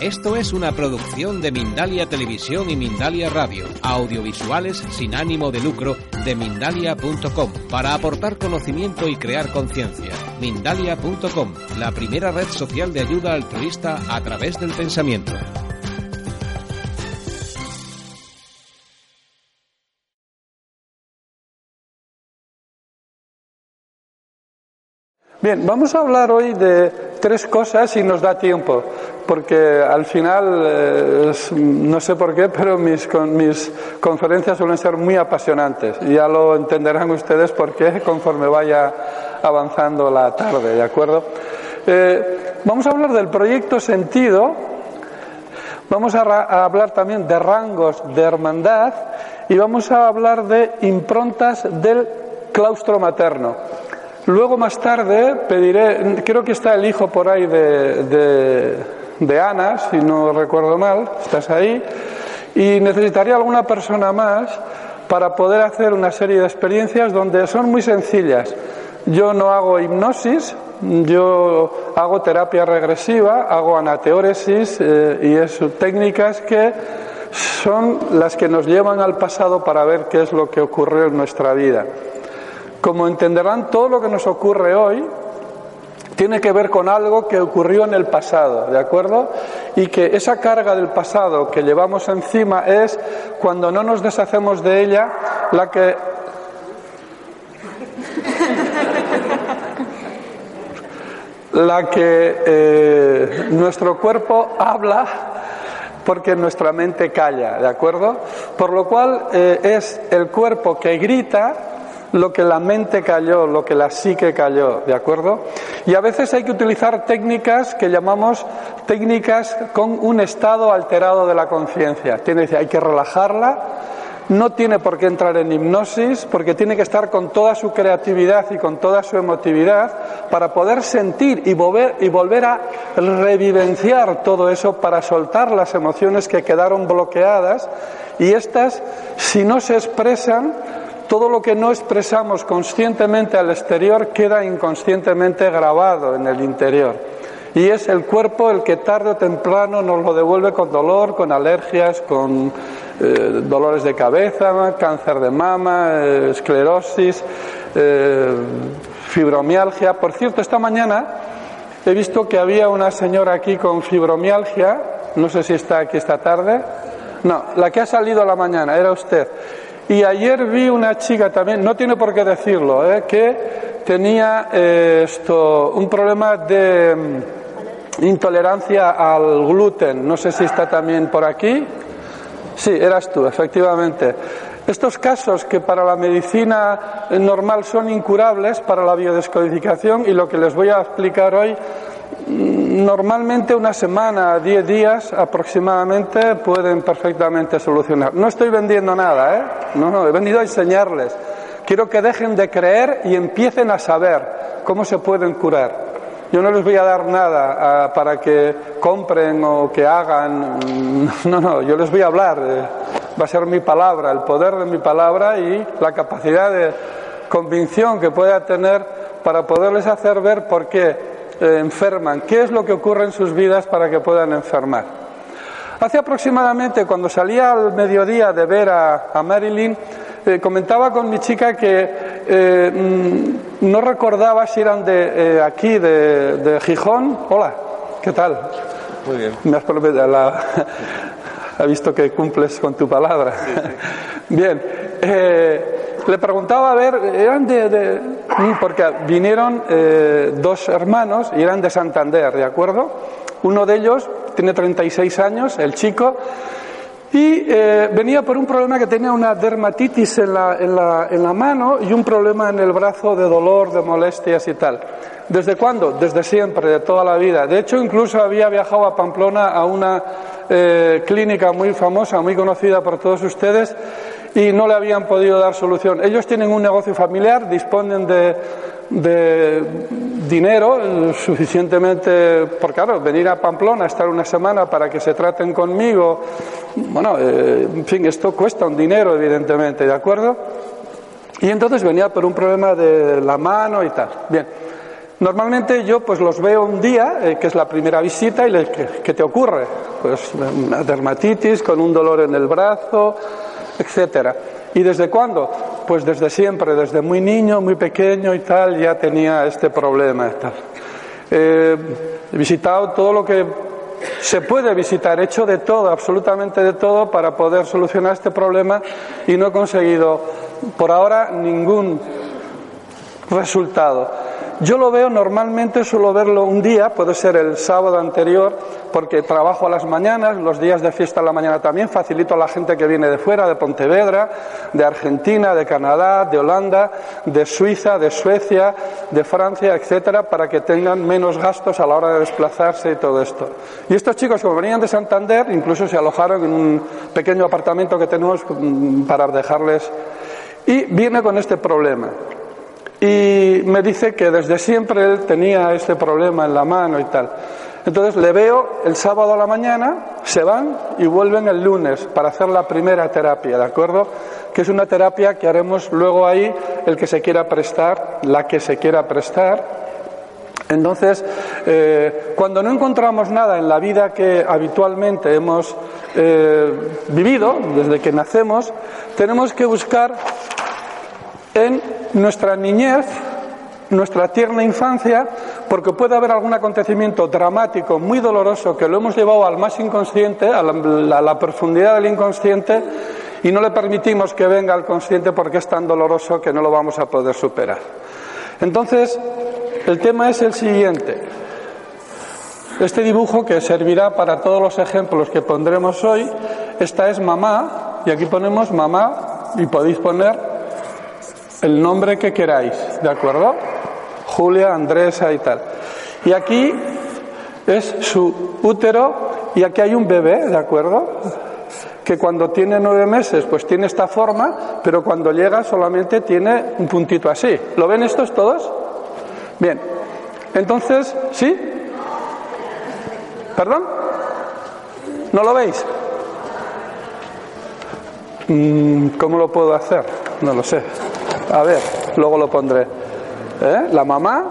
Esto es una producción de Mindalia Televisión y Mindalia Radio, audiovisuales sin ánimo de lucro de mindalia.com, para aportar conocimiento y crear conciencia. Mindalia.com, la primera red social de ayuda altruista a través del pensamiento. Bien, vamos a hablar hoy de tres cosas si nos da tiempo, porque al final, eh, no sé por qué, pero mis, con, mis conferencias suelen ser muy apasionantes. Y ya lo entenderán ustedes por qué conforme vaya avanzando la tarde, ¿de acuerdo? Eh, vamos a hablar del proyecto Sentido, vamos a hablar también de rangos de hermandad y vamos a hablar de improntas del claustro materno. Luego más tarde pediré, creo que está el hijo por ahí de, de, Ana, si no recuerdo mal, estás ahí, y necesitaría alguna persona más para poder hacer una serie de experiencias donde son muy sencillas. Yo no hago hipnosis, yo hago terapia regresiva, hago anateóresis eh, y es técnicas que son las que nos llevan al pasado para ver qué es lo que ocurrió en nuestra vida. Como entenderán, todo lo que nos ocurre hoy tiene que ver con algo que ocurrió en el pasado, ¿de acuerdo? Y que esa carga del pasado que llevamos encima es, cuando no nos deshacemos de ella, la que... la que eh, nuestro cuerpo habla porque nuestra mente calla, ¿de acuerdo? Por lo cual eh, es el cuerpo que grita lo que la mente cayó, lo que la psique cayó, ¿de acuerdo? Y a veces hay que utilizar técnicas que llamamos técnicas con un estado alterado de la conciencia. Tiene hay que relajarla, no tiene por qué entrar en hipnosis, porque tiene que estar con toda su creatividad y con toda su emotividad para poder sentir y volver, y volver a revivenciar todo eso, para soltar las emociones que quedaron bloqueadas y estas, si no se expresan, todo lo que no expresamos conscientemente al exterior queda inconscientemente grabado en el interior. Y es el cuerpo el que tarde o temprano nos lo devuelve con dolor, con alergias, con eh, dolores de cabeza, cáncer de mama, eh, esclerosis, eh, fibromialgia. Por cierto, esta mañana he visto que había una señora aquí con fibromialgia, no sé si está aquí esta tarde. No, la que ha salido a la mañana, era usted. Y ayer vi una chica también, no tiene por qué decirlo, ¿eh? que tenía eh, esto, un problema de mm, intolerancia al gluten. No sé si está también por aquí. Sí, eras tú, efectivamente. Estos casos que para la medicina normal son incurables, para la biodescodificación, y lo que les voy a explicar hoy Normalmente una semana, diez días aproximadamente pueden perfectamente solucionar. No estoy vendiendo nada, ¿eh? No, no, he venido a enseñarles. Quiero que dejen de creer y empiecen a saber cómo se pueden curar. Yo no les voy a dar nada ah, para que compren o que hagan. No, no, yo les voy a hablar. Eh, va a ser mi palabra, el poder de mi palabra y la capacidad de convicción que pueda tener para poderles hacer ver por qué eh, enferman, qué es lo que ocurre en sus vidas para que puedan enfermar. Hace aproximadamente, cuando salía al mediodía de ver a, Marilyn, eh, comentaba con mi chica que eh, mm, no recordaba si eran de aquí, de, Gijón. Hola, ¿qué tal? Muy bien. Me has la, ha visto que cumples con tu palabra. Bien le preguntaba a ver, eran de, porque vinieron eh, dos hermanos y eran de Santander, ¿de acuerdo? Uno de ellos tiene 36 años, el chico, y eh, venía por un problema que tenía una dermatitis en la, en, la, en la mano y un problema en el brazo de dolor, de molestias y tal. ¿Desde cuándo? Desde siempre, de toda la vida. De hecho, incluso había viajado a Pamplona a una eh, clínica muy famosa, muy conocida por todos ustedes, y no le habían podido dar solución. Ellos tienen un negocio familiar, disponen de, de dinero suficientemente, por claro, venir a Pamplona, estar una semana para que se traten conmigo, bueno, eh, en fin, esto cuesta un dinero, evidentemente, ¿de acuerdo? Y entonces venía por un problema de la mano y tal. Bien. Normalmente yo pues los veo un día, eh, que es la primera visita, y le, ¿qué, te ocurre? Pues una dermatitis con un dolor en el brazo, etcétera. ¿Y desde cuándo? Pues desde siempre, desde muy niño, muy pequeño y tal, ya tenía este problema. Eh, he visitado todo lo que se puede visitar, he hecho de todo, absolutamente de todo, para poder solucionar este problema y no he conseguido por ahora ningún resultado. Yo lo veo normalmente, suelo verlo un día, puede ser el sábado anterior, porque trabajo a las mañanas, los días de fiesta a la mañana también, facilito a la gente que viene de fuera, de Pontevedra, de Argentina, de Canadá, de Holanda, de Suiza, de Suecia, de Francia, etcétera, para que tengan menos gastos a la hora de desplazarse y todo esto. Y estos chicos, como venían de Santander, incluso se alojaron en un pequeño apartamento que tenemos mm, para dejarles. Y viene con este problema. Y me dice que desde siempre él tenía este problema en la mano y tal. Entonces le veo el sábado a la mañana, se van y vuelven el lunes para hacer la primera terapia, ¿de acuerdo? Que es una terapia que haremos luego ahí el que se quiera prestar, la que se quiera prestar. Entonces, eh, cuando no encontramos nada en la vida que habitualmente hemos eh, vivido, desde que nacemos, tenemos que buscar en nuestra niñez, nuestra tierna infancia, porque puede haber algún acontecimiento dramático, muy doloroso, que lo hemos llevado al más inconsciente, a la, profundidad del inconsciente, y no le permitimos que venga al consciente porque es tan doloroso que no lo vamos a poder superar. Entonces, el tema es el siguiente. Este dibujo que servirá para todos los ejemplos que pondremos hoy, esta es mamá, y aquí ponemos mamá, y podéis poner el nombre que queráis, ¿de acuerdo? Julia, Andresa y tal. Y aquí es su útero y aquí hay un bebé, ¿de acuerdo? Que cuando tiene nueve meses pues tiene esta forma, pero cuando llega solamente tiene un puntito así. ¿Lo ven estos todos? Bien. Entonces, ¿sí? ¿Perdón? ¿No lo veis? Mm, ¿Cómo lo puedo hacer? No lo sé. A ver, luego lo pondré. ¿Eh? La mamá,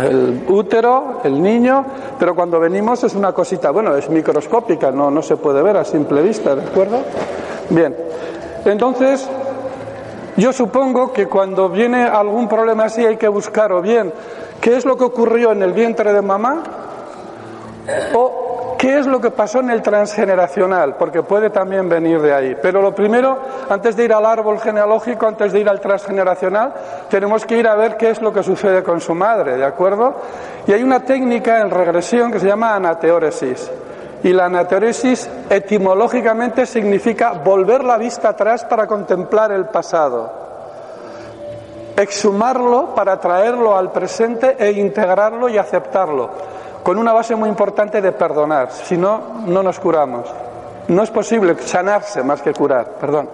el útero, el niño, pero cuando venimos es una cosita, bueno, es microscópica, no, no se puede ver a simple vista, ¿de acuerdo? Bien, entonces yo supongo que cuando viene algún problema así hay que buscar o bien qué es lo que ocurrió en el vientre de mamá o ¿Qué es lo que pasó en el transgeneracional? Porque puede también venir de ahí. Pero lo primero, antes de ir al árbol genealógico, antes de ir al transgeneracional, tenemos que ir a ver qué es lo que sucede con su madre, ¿de acuerdo? Y hay una técnica en regresión que se llama anateóresis. Y la anateóresis etimológicamente significa volver la vista atrás para contemplar el pasado exhumarlo para traerlo al presente e integrarlo y aceptarlo con una base muy importante de perdonar, si no, no nos curamos. No es posible sanarse más que curar, perdón.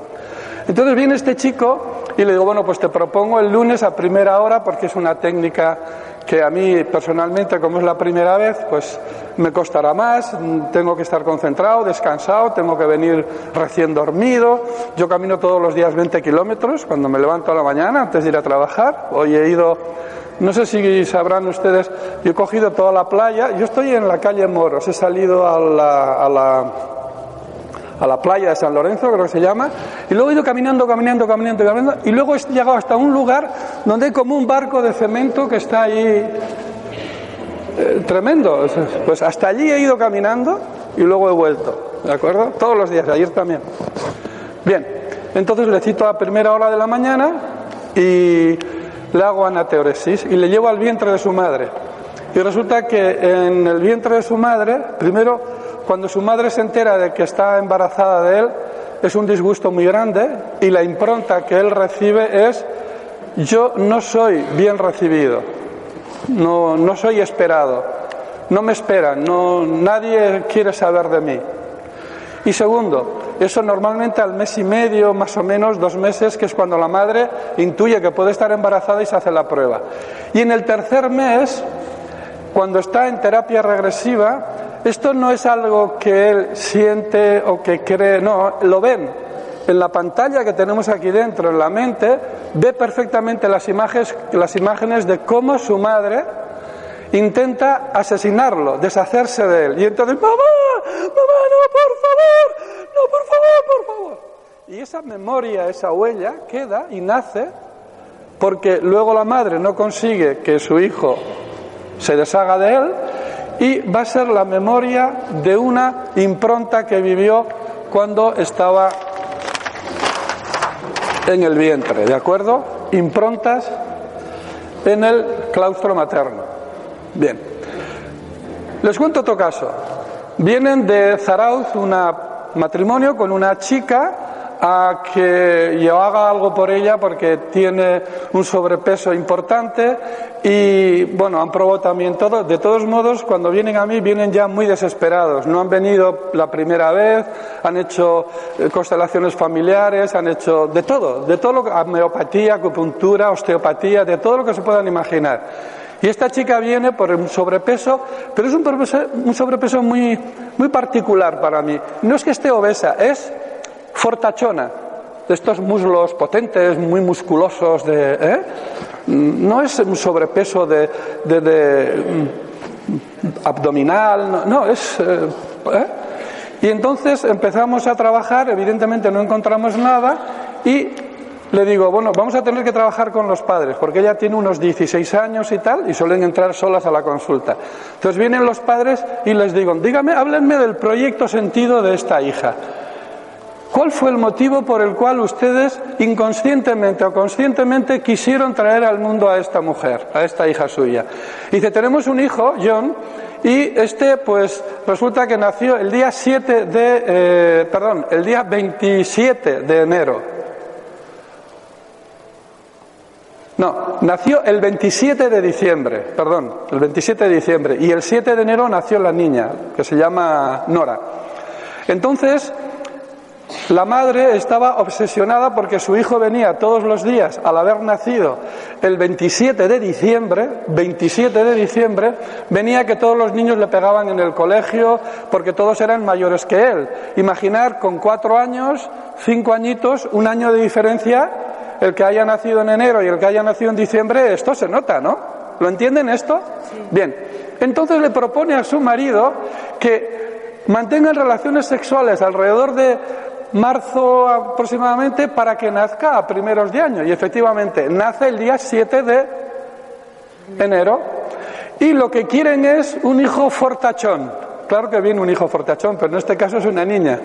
Entonces viene este chico y le digo, bueno, pues te propongo el lunes a primera hora porque es una técnica que a mí personalmente, como es la primera vez, pues me costará más, tengo que estar concentrado, descansado, tengo que venir recién dormido. Yo camino todos los días 20 kilómetros cuando me levanto a la mañana antes de ir a trabajar. Hoy he ido no sé si sabrán ustedes, yo he cogido toda la playa, yo estoy en la calle Moros, he salido a la, a la, playa de San Lorenzo, creo que se llama, y luego he ido caminando, caminando, caminando, caminando, y luego he llegado hasta un lugar donde hay como un barco de cemento que está ahí eh, tremendo. Pues hasta allí he ido caminando y luego he vuelto, ¿de acuerdo? Todos los días, ayer también. Bien, entonces le cito a primera hora de la mañana y le hago anateoresis y le llevo al vientre de su madre. Y resulta que en el vientre de su madre, primero, cuando su madre se entera de que está embarazada de él, es un disgusto muy grande y la impronta que él recibe es yo no soy bien recibido, no, no soy esperado, no me esperan, no, nadie quiere saber de mí. Y segundo, eso normalmente al mes y medio, más o menos, dos meses, que es cuando la madre intuye que puede estar embarazada y se hace la prueba. Y en el tercer mes, cuando está en terapia regresiva, esto no es algo que él siente o que cree, no, lo ven. En la pantalla que tenemos aquí dentro, en la mente, ve perfectamente las imágenes, las imágenes de cómo su madre intenta asesinarlo, deshacerse de él. Y entonces, mamá, mamá, no, por favor, no, por favor, por favor. Y esa memoria, esa huella queda y nace porque luego la madre no consigue que su hijo se deshaga de él y va a ser la memoria de una impronta que vivió cuando estaba en el vientre, ¿de acuerdo? Improntas en el claustro materno. Bien. Les cuento otro caso. Vienen de Zarauz un matrimonio con una chica a que yo haga algo por ella porque tiene un sobrepeso importante y bueno, han probado también todo. De todos modos, cuando vienen a mí, vienen ya muy desesperados. No han venido la primera vez, han hecho eh, constelaciones familiares, han hecho de todo, de todo lo que, homeopatía, acupuntura, osteopatía, de todo lo que se puedan imaginar. Y esta chica viene por un sobrepeso, pero es un sobrepeso, muy, muy particular para mí. No es que esté obesa, es fortachona, de estos muslos potentes, muy musculosos, de, ¿eh? no es un sobrepeso de, mm, abdominal, no, es... Eh, ¿eh? Y entonces empezamos a trabajar, evidentemente no encontramos nada y le digo, bueno, vamos a tener que trabajar con los padres, porque ella tiene unos 16 años y tal, y suelen entrar solas a la consulta. Entonces vienen los padres y les digo, dígame, háblenme del proyecto sentido de esta hija. ¿Cuál fue el motivo por el cual ustedes inconscientemente o conscientemente quisieron traer al mundo a esta mujer, a esta hija suya? Dice, tenemos un hijo, John, y este pues resulta que nació el día 7 de, eh, perdón, el día 27 de enero. No, nació el 27 de diciembre, perdón, el 27 de diciembre, y el 7 de enero nació la niña, que se llama Nora. Entonces, la madre estaba obsesionada porque su hijo venía todos los días al haber nacido el 27 de diciembre, 27 de diciembre, venía que todos los niños le pegaban en el colegio porque todos eran mayores que él. Imaginar con cuatro años, cinco añitos, un año de diferencia, el que haya nacido en enero y el que haya nacido en diciembre, esto se nota, ¿no? ¿Lo entienden esto? Bien. Entonces le propone a su marido que mantengan relaciones sexuales alrededor de marzo aproximadamente para que nazca a primeros de año. Y efectivamente, nace el día 7 de enero. Y lo que quieren es un hijo fortachón. Claro que viene un hijo fortachón, pero en este caso es una niña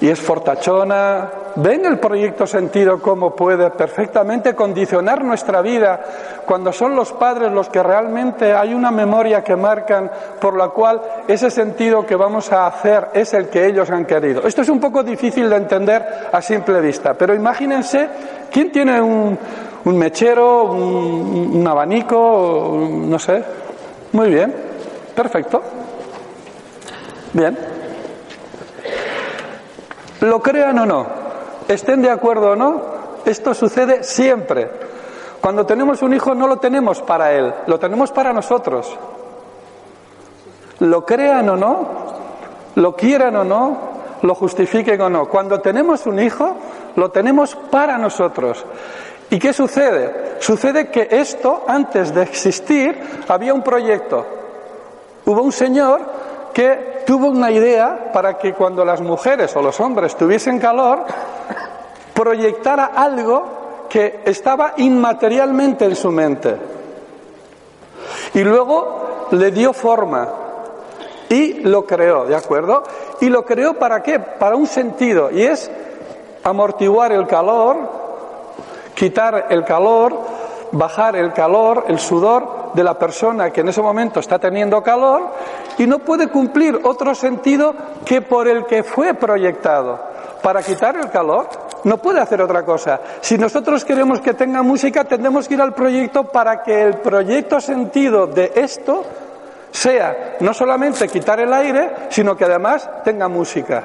y es fortachona. ¿Ven el proyecto sentido cómo puede perfectamente condicionar nuestra vida cuando son los padres los que realmente hay una memoria que marcan por la cual ese sentido que vamos a hacer es el que ellos han querido? Esto es un poco difícil de entender a simple vista, pero imagínense quién tiene un, mechero, un, un abanico, no sé. Muy bien, perfecto. Bien. Lo crean o no, estén de acuerdo o no, esto sucede siempre. Cuando tenemos un hijo no lo tenemos para él, lo tenemos para nosotros. Lo crean o no, lo quieran o no, lo justifiquen o no. Cuando tenemos un hijo, lo tenemos para nosotros. ¿Y qué sucede? Sucede que esto, antes de existir, había un proyecto. Hubo un señor que tuvo una idea para que cuando las mujeres o los hombres tuviesen calor, proyectara algo que estaba inmaterialmente en su mente. Y luego le dio forma y lo creó, ¿de acuerdo? Y lo creó para qué? Para un sentido, y es amortiguar el calor, quitar el calor, bajar el calor, el sudor de la persona que en ese momento está teniendo calor y no puede cumplir otro sentido que por el que fue proyectado. Para quitar el calor no puede hacer otra cosa. Si nosotros queremos que tenga música, tendremos que ir al proyecto para que el proyecto sentido de esto sea no solamente quitar el aire, sino que además tenga música.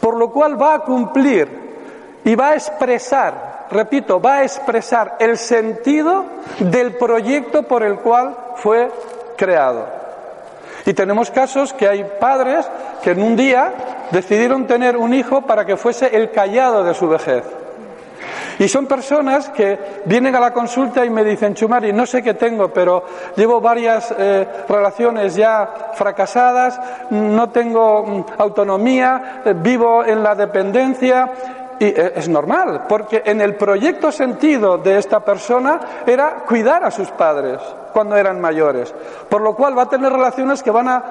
Por lo cual va a cumplir y va a expresar repito, va a expresar el sentido del proyecto por el cual fue creado. Y tenemos casos que hay padres que en un día decidieron tener un hijo para que fuese el callado de su vejez. Y son personas que vienen a la consulta y me dicen, Chumari, no sé qué tengo, pero llevo varias eh, relaciones ya fracasadas, no tengo mm, autonomía, eh, vivo en la dependencia. Y eh, es normal, porque en el proyecto sentido de esta persona era cuidar a sus padres cuando eran mayores. Por lo cual va a tener relaciones que van a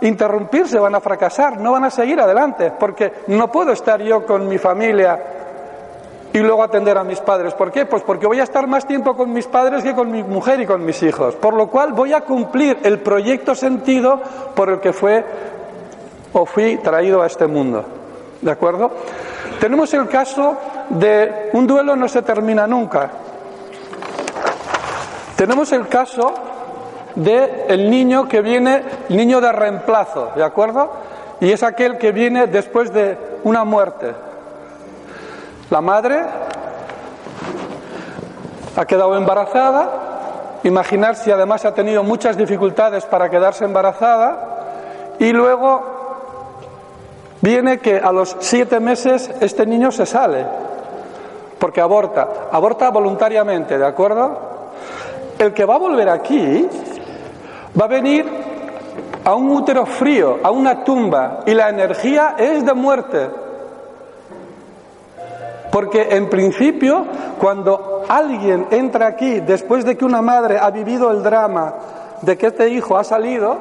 interrumpirse, van a fracasar, no van a seguir adelante, porque no puedo estar yo con mi familia y luego atender a mis padres. ¿Por qué? Pues porque voy a estar más tiempo con mis padres que con mi mujer y con mis hijos. Por lo cual voy a cumplir el proyecto sentido por el que fue o fui traído a este mundo. ¿De acuerdo? Tenemos el caso de un duelo no se termina nunca. Tenemos el caso de el niño que viene, niño de reemplazo, ¿de acuerdo? Y es aquel que viene después de una muerte. La madre ha quedado embarazada, imaginar si además ha tenido muchas dificultades para quedarse embarazada y luego viene que a los siete meses este niño se sale porque aborta, aborta voluntariamente, ¿de acuerdo? El que va a volver aquí va a venir a un útero frío, a una tumba y la energía es de muerte. Porque en principio, cuando alguien entra aquí después de que una madre ha vivido el drama de que este hijo ha salido,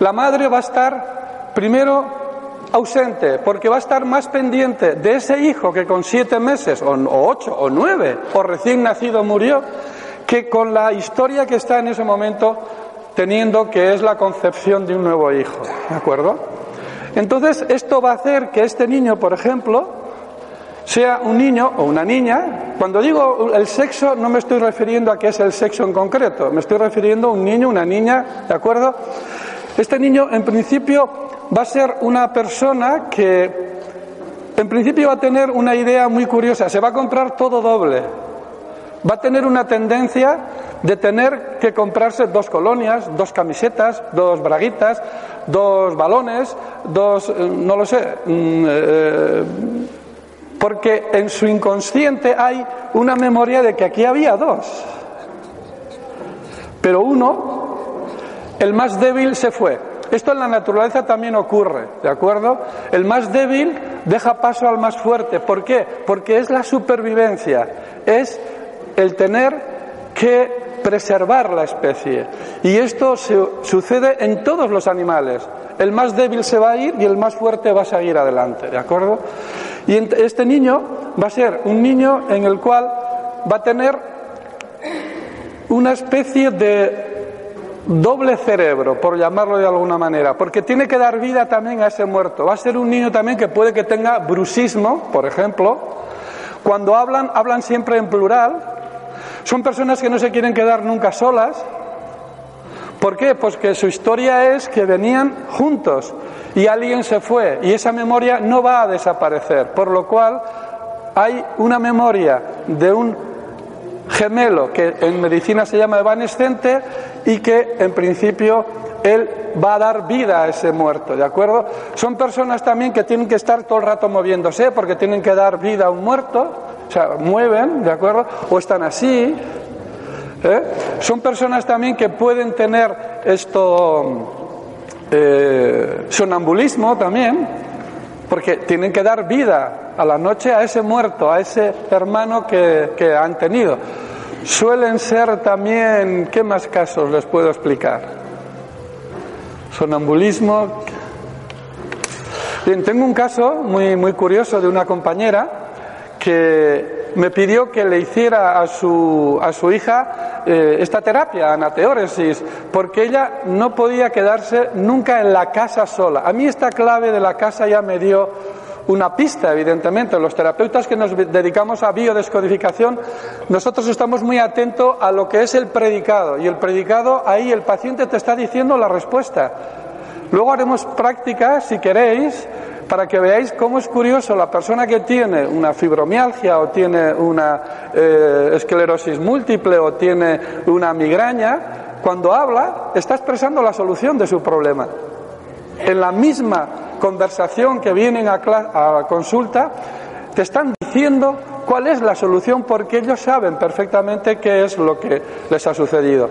la madre va a estar primero ausente, porque va a estar más pendiente de ese hijo que con siete meses, o, ocho, o nueve, o recién nacido murió, que con la historia que está en ese momento teniendo que es la concepción de un nuevo hijo. ¿De acuerdo? Entonces, esto va a hacer que este niño, por ejemplo, sea un niño o una niña, cuando digo el sexo no me estoy refiriendo a qué es el sexo en concreto, me estoy refiriendo a un niño, una niña, ¿de acuerdo? Este niño en principio va a ser una persona que en principio va a tener una idea muy curiosa, se va a comprar todo doble, va a tener una tendencia de tener que comprarse dos colonias, dos camisetas, dos braguitas, dos balones, dos, eh, no lo sé, mm, eh, porque en su inconsciente hay una memoria de que aquí había dos. Pero uno, el más débil, se fue. Esto en la naturaleza también ocurre, ¿de acuerdo? El más débil deja paso al más fuerte. ¿Por qué? Porque es la supervivencia, es el tener que preservar la especie. Y esto sucede en todos los animales. El más débil se va a ir y el más fuerte va a seguir adelante, ¿de acuerdo? Y este niño va a ser un niño en el cual va a tener una especie de doble cerebro, por llamarlo de alguna manera, porque tiene que dar vida también a ese muerto. Va a ser un niño también que puede que tenga brusismo, por ejemplo. Cuando hablan, hablan siempre en plural. Son personas que no se quieren quedar nunca solas. ¿Por qué? Pues que su historia es que venían juntos y alguien se fue y esa memoria no va a desaparecer, por lo cual hay una memoria de un gemelo que en medicina se llama evanescente y que en principio él va a dar vida a ese muerto, ¿de acuerdo? Son personas también que tienen que estar todo el rato moviéndose porque tienen que dar vida a un muerto, o sea, mueven, ¿de acuerdo? O están así. ¿eh? Son personas también que pueden tener esto eh, sonambulismo también, porque tienen que dar vida a la noche a ese muerto, a ese hermano que, que han tenido. Suelen ser también, ¿qué más casos les puedo explicar? Sonambulismo. Bien, tengo un caso muy, muy curioso de una compañera que me pidió que le hiciera a su, a su hija eh, esta terapia, anateóresis, porque ella no podía quedarse nunca en la casa sola. A mí esta clave de la casa ya me dio una pista, evidentemente. Los terapeutas que nos dedicamos a biodescodificación, nosotros estamos muy atentos a lo que es el predicado. Y el predicado, ahí el paciente te está diciendo la respuesta. Luego haremos prácticas, si queréis, para que veáis cómo es curioso la persona que tiene una fibromialgia o tiene una eh, esclerosis múltiple o tiene una migraña, cuando habla está expresando la solución de su problema. En la misma conversación que vienen a, a consulta, te están diciendo cuál es la solución porque ellos saben perfectamente qué es lo que les ha sucedido.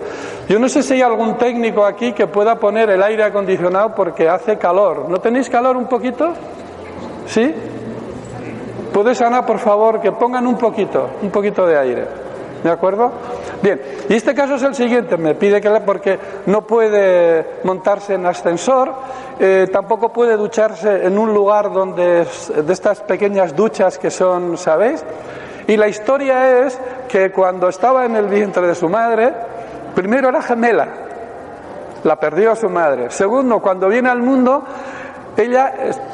Yo no sé si hay algún técnico aquí que pueda poner el aire acondicionado porque hace calor. ¿No tenéis calor un poquito? ¿Sí? ¿Puedes, Ana, por favor, que pongan un poquito, un poquito de aire? ¿De acuerdo? Bien, y este caso es el siguiente, me pide que porque no puede montarse en ascensor, eh, tampoco puede ducharse en un lugar donde de estas pequeñas duchas que son, ¿sabéis? Y la historia es que cuando estaba en el vientre de su madre, primero era gemela, la perdió su madre. Segundo, cuando viene al mundo, ella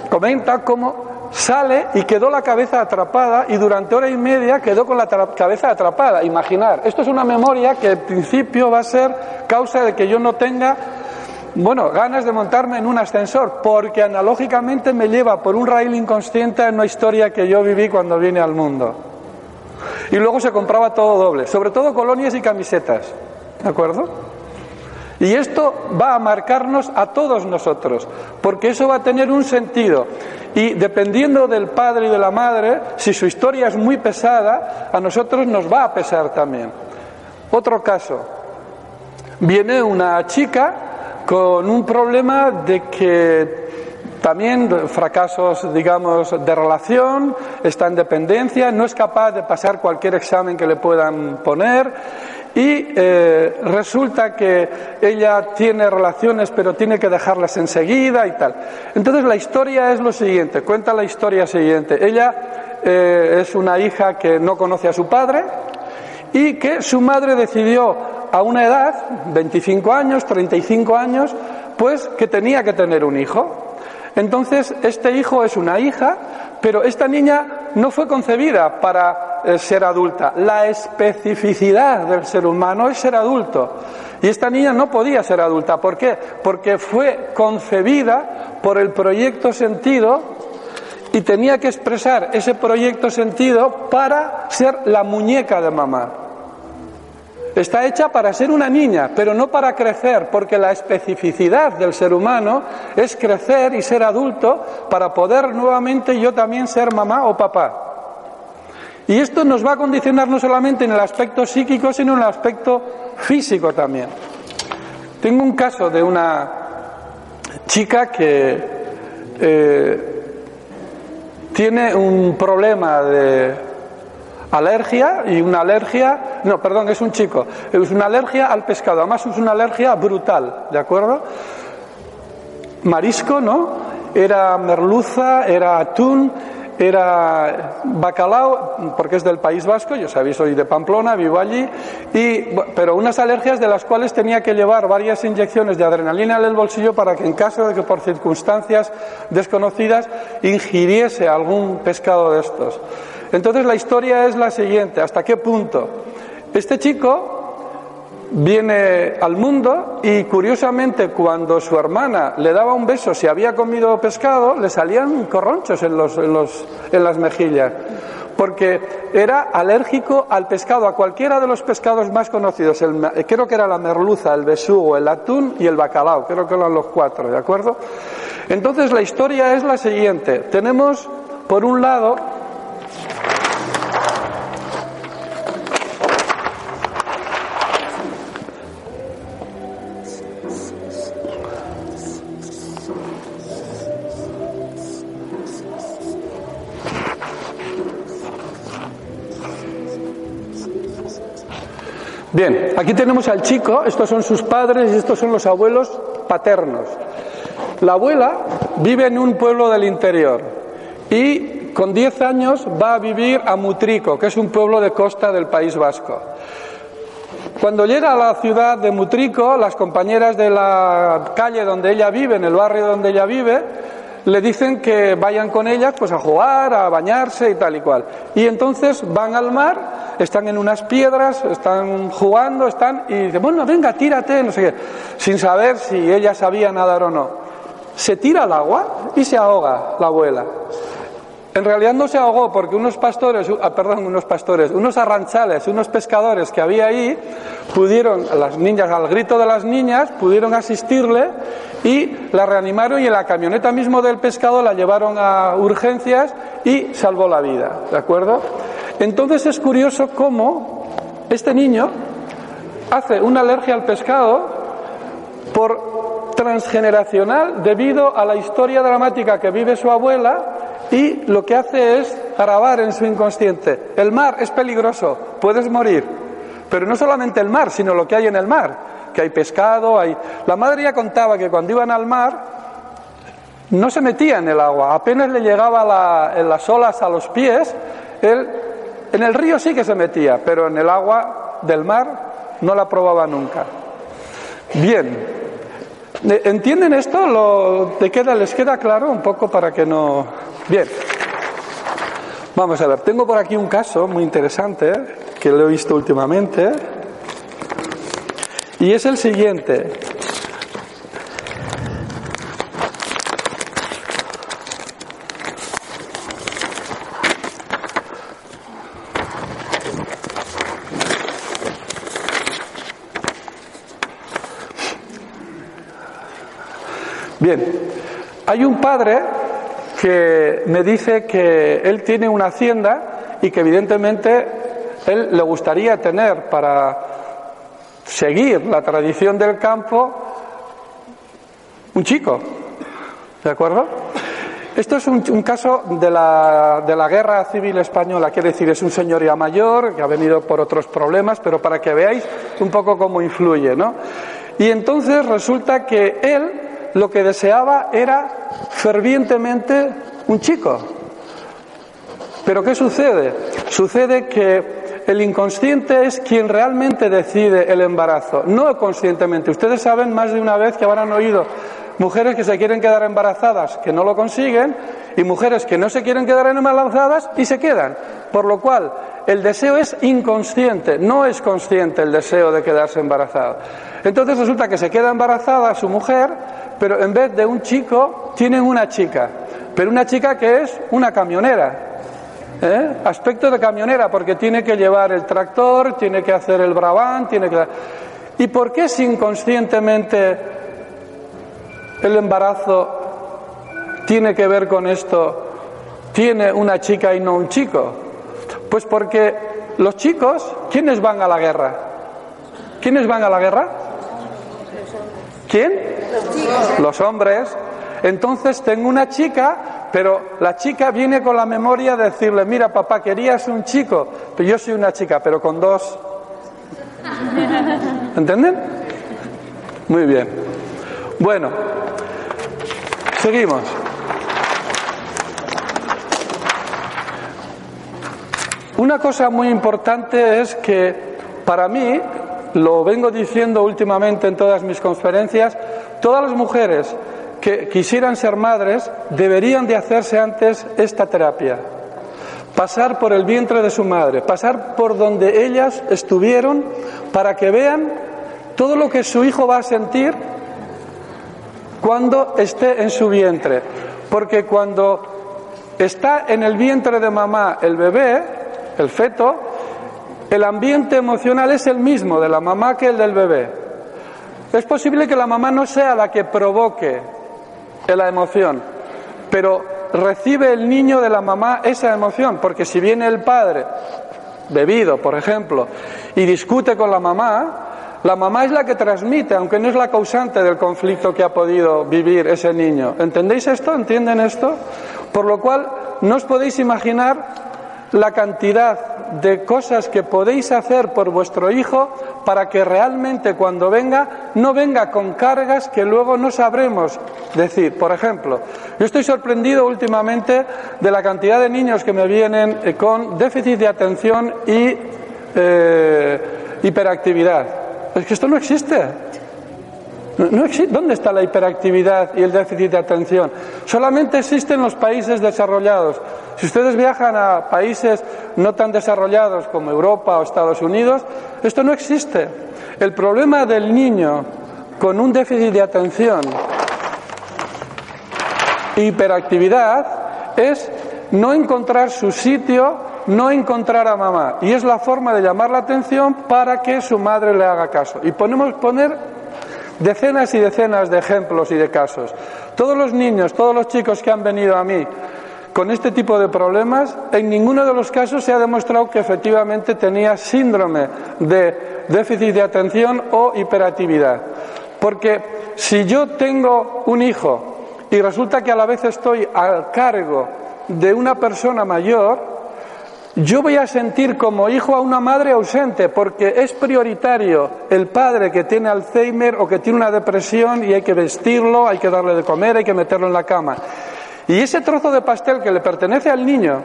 comenta cómo sale y quedó la cabeza atrapada y durante hora y media quedó con la cabeza atrapada. Imaginar, esto es una memoria que en principio va a ser causa de que yo no tenga, bueno, ganas de montarme en un ascensor, porque analógicamente me lleva por un rail inconsciente en una historia que yo viví cuando vine al mundo. Y luego se compraba todo doble, sobre todo colonias y camisetas, ¿de acuerdo? Y esto va a marcarnos a todos nosotros, porque eso va a tener un sentido. Y dependiendo del padre y de la madre, si su historia es muy pesada, a nosotros nos va a pesar también. Otro caso, viene una chica con un problema de que también fracasos, digamos, de relación, está en dependencia, no es capaz de pasar cualquier examen que le puedan poner y eh, resulta que ella tiene relaciones pero tiene que dejarlas enseguida y tal. Entonces la historia es lo siguiente, cuenta la historia siguiente. Ella eh, es una hija que no conoce a su padre y que su madre decidió a una edad, 25 años, 35 años, pues que tenía que tener un hijo. Entonces, este hijo es una hija, pero esta niña no fue concebida para eh, ser adulta. La especificidad del ser humano es ser adulto. Y esta niña no podía ser adulta. ¿Por qué? Porque fue concebida por el proyecto sentido y tenía que expresar ese proyecto sentido para ser la muñeca de mamá. Está hecha para ser una niña, pero no para crecer, porque la especificidad del ser humano es crecer y ser adulto para poder nuevamente yo también ser mamá o papá. Y esto nos va a condicionar no solamente en el aspecto psíquico, sino en el aspecto físico también. Tengo un caso de una chica que eh, tiene un problema de alergia y una alergia, no, perdón, es un chico, es una alergia al pescado, además es una alergia brutal, ¿de acuerdo? Marisco, ¿no? Era merluza, era atún, era bacalao, porque es del País Vasco, yo sabéis, soy de Pamplona, vivo allí, y, pero unas alergias de las cuales tenía que llevar varias inyecciones de adrenalina en el bolsillo para que en caso de que por circunstancias desconocidas ingiriese algún pescado de estos. Entonces la historia es la siguiente, ¿hasta qué punto? Este chico viene al mundo y curiosamente cuando su hermana le daba un beso si había comido pescado, le salían corronchos en, las mejillas, porque era alérgico al pescado, a cualquiera de los pescados más conocidos. creo que era la merluza, el besugo, el atún y el bacalao, creo que eran los cuatro, ¿de acuerdo? Entonces la historia es la siguiente. Tenemos, por un lado, Bien, aquí tenemos al chico, estos son sus padres y estos son los abuelos paternos. La abuela vive en un pueblo del interior y con 10 años va a vivir a Mutrico, que es un pueblo de costa del País Vasco. Cuando llega a la ciudad de Mutrico, las compañeras de la calle donde ella vive, en el barrio donde ella vive, le dicen que vayan con ellas pues a jugar, a bañarse y tal y cual. Y entonces van al mar, están en unas piedras, están jugando, están y dicen, bueno, venga, tírate, no sé qué, sin saber si ella sabía nadar o no. Se tira al agua y se ahoga la abuela. En realidad no se ahogó porque unos pastores, ah, perdón, unos pastores, unos arranchales, unos pescadores que había ahí, pudieron, las niñas, al grito de las niñas, pudieron asistirle y la reanimaron y en la camioneta mismo del pescado la llevaron a urgencias y salvó la vida, ¿de acuerdo? Entonces es curioso cómo este niño hace una alergia al pescado por transgeneracional debido a la historia dramática que vive su abuela y lo que hace es grabar en su inconsciente. El mar es peligroso, puedes morir. Pero no solamente el mar, sino lo que hay en el mar, que hay pescado, hay... La madre ya contaba que cuando iban al mar no se metía en el agua, apenas le llegaba en las olas a los pies, él en el río sí que se metía, pero en el agua del mar no la probaba nunca. Bien, ¿entienden esto? ¿Lo, queda, ¿Les queda claro un poco para que no... Bien, vamos a ver, tengo por aquí un caso muy interesante que lo he visto últimamente y es el siguiente. Bien, hay un padre que me dice que él tiene una hacienda y que evidentemente él le gustaría tener para seguir la tradición del campo un chico. ¿De acuerdo? Esto es un, caso de la, de la, guerra civil española, quiere decir, es un señor ya mayor que ha venido por otros problemas, pero para que veáis un poco cómo influye, ¿no? Y entonces resulta que él lo que deseaba era fervientemente un chico. Pero ¿qué sucede? Sucede que el inconsciente es quien realmente decide el embarazo, no conscientemente. Ustedes saben más de una vez que habrán oído mujeres que se quieren quedar embarazadas que no lo consiguen y mujeres que no se quieren quedar embarazadas y se quedan. Por lo cual, el deseo es inconsciente, no es consciente el deseo de quedarse embarazada. Entonces resulta que se queda embarazada su mujer, pero en vez de un chico, tienen una chica. Pero una chica que es una camionera. ¿eh? Aspecto de camionera, porque tiene que llevar el tractor, tiene que hacer el braván, tiene que... ¿Y por qué si inconscientemente el embarazo tiene que ver con esto? Tiene una chica y no un chico. Pues porque los chicos, ¿quiénes van a la guerra? ¿Quiénes van a la guerra? ¿Quién? Los hombres. Entonces tengo una chica, pero la chica viene con la memoria de decirle, mira papá, querías un chico, pero yo soy una chica, pero con dos. ¿Entienden? Muy bien. Bueno, seguimos. Una cosa muy importante es que para mí lo vengo diciendo últimamente en todas mis conferencias, todas las mujeres que quisieran ser madres deberían de hacerse antes esta terapia. Pasar por el vientre de su madre, pasar por donde ellas estuvieron para que vean todo lo que su hijo va a sentir cuando esté en su vientre. Porque cuando está en el vientre de mamá el bebé, el feto, el ambiente emocional es el mismo de la mamá que el del bebé. Es posible que la mamá no sea la que provoque la emoción, pero recibe el niño de la mamá esa emoción, porque si viene el padre bebido, por ejemplo, y discute con la mamá, la mamá es la que transmite, aunque no es la causante del conflicto que ha podido vivir ese niño. ¿Entendéis esto? ¿Entienden esto? Por lo cual, no os podéis imaginar la cantidad de cosas que podéis hacer por vuestro hijo para que realmente cuando venga no venga con cargas que luego no sabremos decir. Por ejemplo, yo estoy sorprendido últimamente de la cantidad de niños que me vienen eh, con déficit de atención y eh, hiperactividad. Es que esto no existe. No, existe. ¿Dónde está la hiperactividad y el déficit de atención? Solamente existe en los países desarrollados. Si ustedes viajan a países no tan desarrollados como Europa o Estados Unidos, esto no existe. El problema del niño con un déficit de atención e hiperactividad es no encontrar su sitio, no encontrar a mamá. Y es la forma de llamar la atención para que su madre le haga caso. Y ponemos poner Decenas y decenas de ejemplos y de casos. Todos los niños, todos los chicos que han venido a mí, con este tipo de problemas, en ninguno de los casos se ha demostrado que efectivamente tenía síndrome de déficit de atención o hiperactividad. Porque si yo tengo un hijo y resulta que a la vez estoy al cargo de una persona mayor, yo voy a sentir como hijo a una madre ausente porque es prioritario el padre que tiene Alzheimer o que tiene una depresión y hay que vestirlo, hay que darle de comer, hay que meterlo en la cama. Y ese trozo de pastel que le pertenece al niño,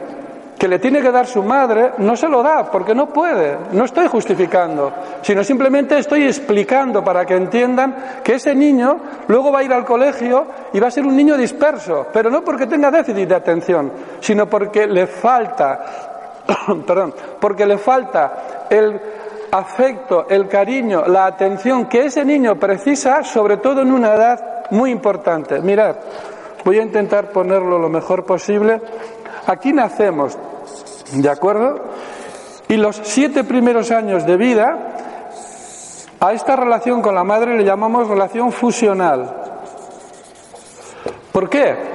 que le tiene que dar su madre, no se lo da porque no puede. No estoy justificando, sino simplemente estoy explicando para que entiendan que ese niño luego va a ir al colegio y va a ser un niño disperso, pero no porque tenga déficit de atención, sino porque le falta perdón, porque le falta el afecto, el cariño, la atención que ese niño precisa, sobre todo en una edad muy importante. Mirad, voy a intentar ponerlo lo mejor posible. Aquí nacemos, ¿de acuerdo? Y los siete primeros años de vida, a esta relación con la madre le llamamos relación fusional. ¿Por qué?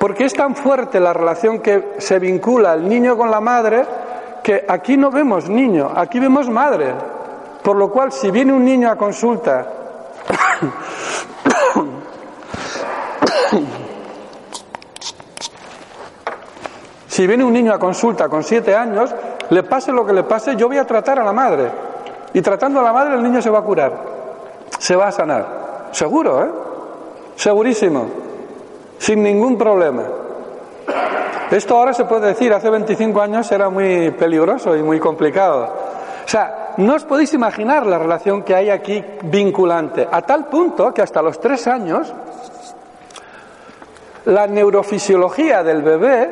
Porque es tan fuerte la relación que se vincula el niño con la madre que aquí no vemos niño, aquí vemos madre. Por lo cual, si viene un niño a consulta, si viene un niño a consulta con siete años, le pase lo que le pase, yo voy a tratar a la madre. Y tratando a la madre, el niño se va a curar, se va a sanar. Seguro, ¿eh? Segurísimo sin ningún problema. Esto ahora se puede decir, hace 25 años era muy peligroso y muy complicado. O sea, no os podéis imaginar la relación que hay aquí vinculante, a tal punto que hasta los tres años la neurofisiología del bebé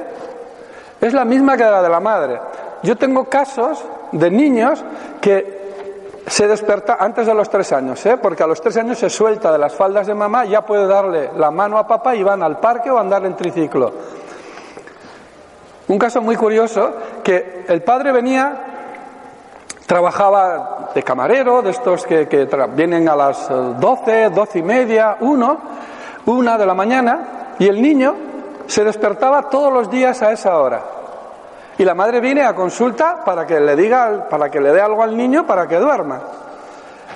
es la misma que la de la madre. Yo tengo casos de niños que se desperta antes de los tres años, ¿eh? porque a los tres años se suelta de las faldas de mamá, ya puede darle la mano a papá y van al parque o andar en triciclo. Un caso muy curioso, que el padre venía, trabajaba de camarero, de estos que, vienen a las doce, doce y media, uno, una de la mañana, y el niño se despertaba todos los días a esa hora. Y la madre viene a consulta para que le diga, para que le dé algo al niño para que duerma.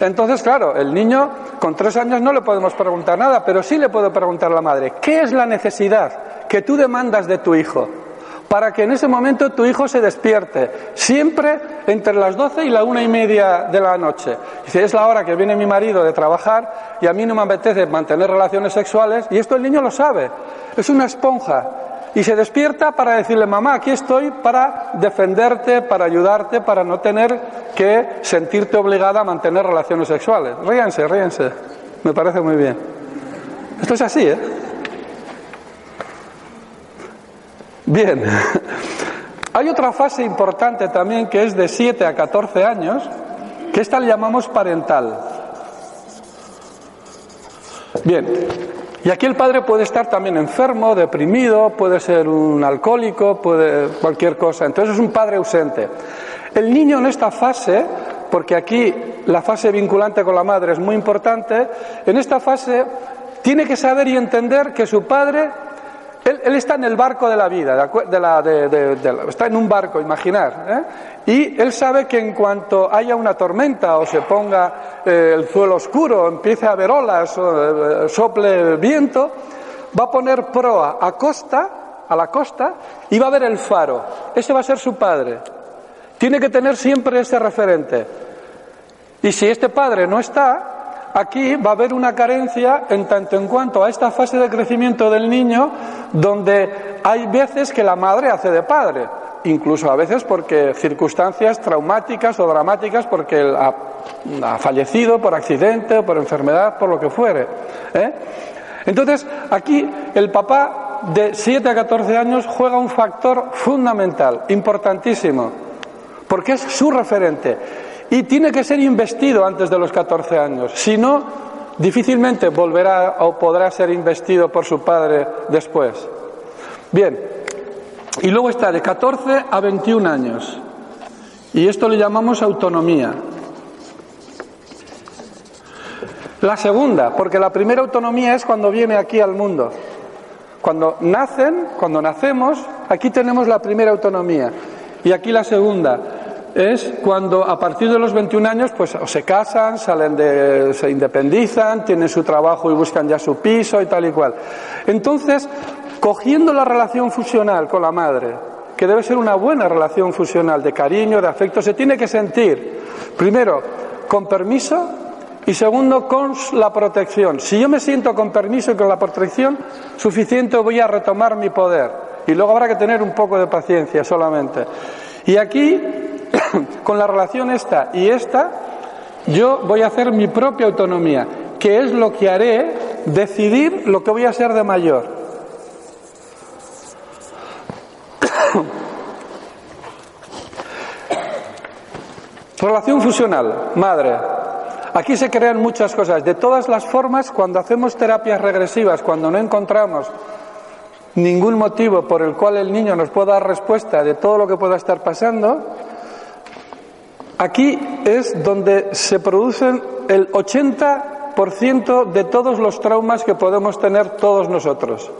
Entonces, claro, el niño con tres años no le podemos preguntar nada, pero sí le puedo preguntar a la madre, ¿qué es la necesidad que tú demandas de tu hijo? Para que en ese momento tu hijo se despierte, siempre entre las doce y la una y media de la noche. Si es la hora que viene mi marido de trabajar y a mí no me apetece mantener relaciones sexuales, y esto el niño lo sabe, es una esponja, y se despierta para decirle, mamá, aquí estoy para defenderte, para ayudarte, para no tener que sentirte obligada a mantener relaciones sexuales. Ríanse, ríanse. Me parece muy bien. Esto es así, ¿eh? Bien. Hay otra fase importante también que es de 7 a 14 años, que esta le llamamos parental. Bien, y aquí el padre puede estar también enfermo, deprimido, puede ser un alcohólico, puede cualquier cosa. Entonces es un padre ausente. El niño en esta fase, porque aquí la fase vinculante con la madre es muy importante, en esta fase tiene que saber y entender que su padre él, está en el barco de la vida, está en un barco, imaginar. ¿eh? Y él sabe que en cuanto haya una tormenta o se ponga eh, el suelo oscuro, empiece a haber olas, o, eh, sople viento, va a poner proa a costa, a la costa, y va a ver el faro. Ese va a ser su padre. Tiene que tener siempre ese referente. Y si este padre no está, aquí va a haber una carencia en tanto en cuanto a esta fase de crecimiento del niño donde hay veces que la madre hace de padre, incluso a veces porque circunstancias traumáticas o dramáticas porque ha, fallecido por accidente o por enfermedad, por lo que fuere. ¿eh? Entonces, aquí el papá de 7 a 14 años juega un factor fundamental, importantísimo, porque es su referente y tiene que ser investido antes de los 14 años. Si no, difícilmente volverá o podrá ser investido por su padre después. Bien, y luego está de 14 a 21 años. Y esto le llamamos autonomía. La segunda, porque la primera autonomía es cuando viene aquí al mundo. Cuando nacen, cuando nacemos, aquí tenemos la primera autonomía. Y aquí la segunda es cuando a partir de los 21 años pues se casan, salen de, se independizan, tienen su trabajo y buscan ya su piso y tal y cual. Entonces, cogiendo la relación fusional con la madre, que debe ser una buena relación fusional de cariño, de afecto, se tiene que sentir, primero, con permiso y segundo, con la protección. Si yo me siento con permiso y con la protección suficiente, voy a retomar mi poder. Y luego habrá que tener un poco de paciencia solamente. Y aquí, con la relación esta y esta, yo voy a hacer mi propia autonomía, que es lo que haré decidir lo que voy a ser de mayor. Relación fusional, madre. Aquí se crean muchas cosas. De todas las formas, cuando hacemos terapias regresivas, cuando no encontramos ningún motivo por el cual el niño nos pueda dar respuesta de todo lo que pueda estar pasando, aquí es donde se producen el 80% de todos los traumas que podemos tener todos nosotros.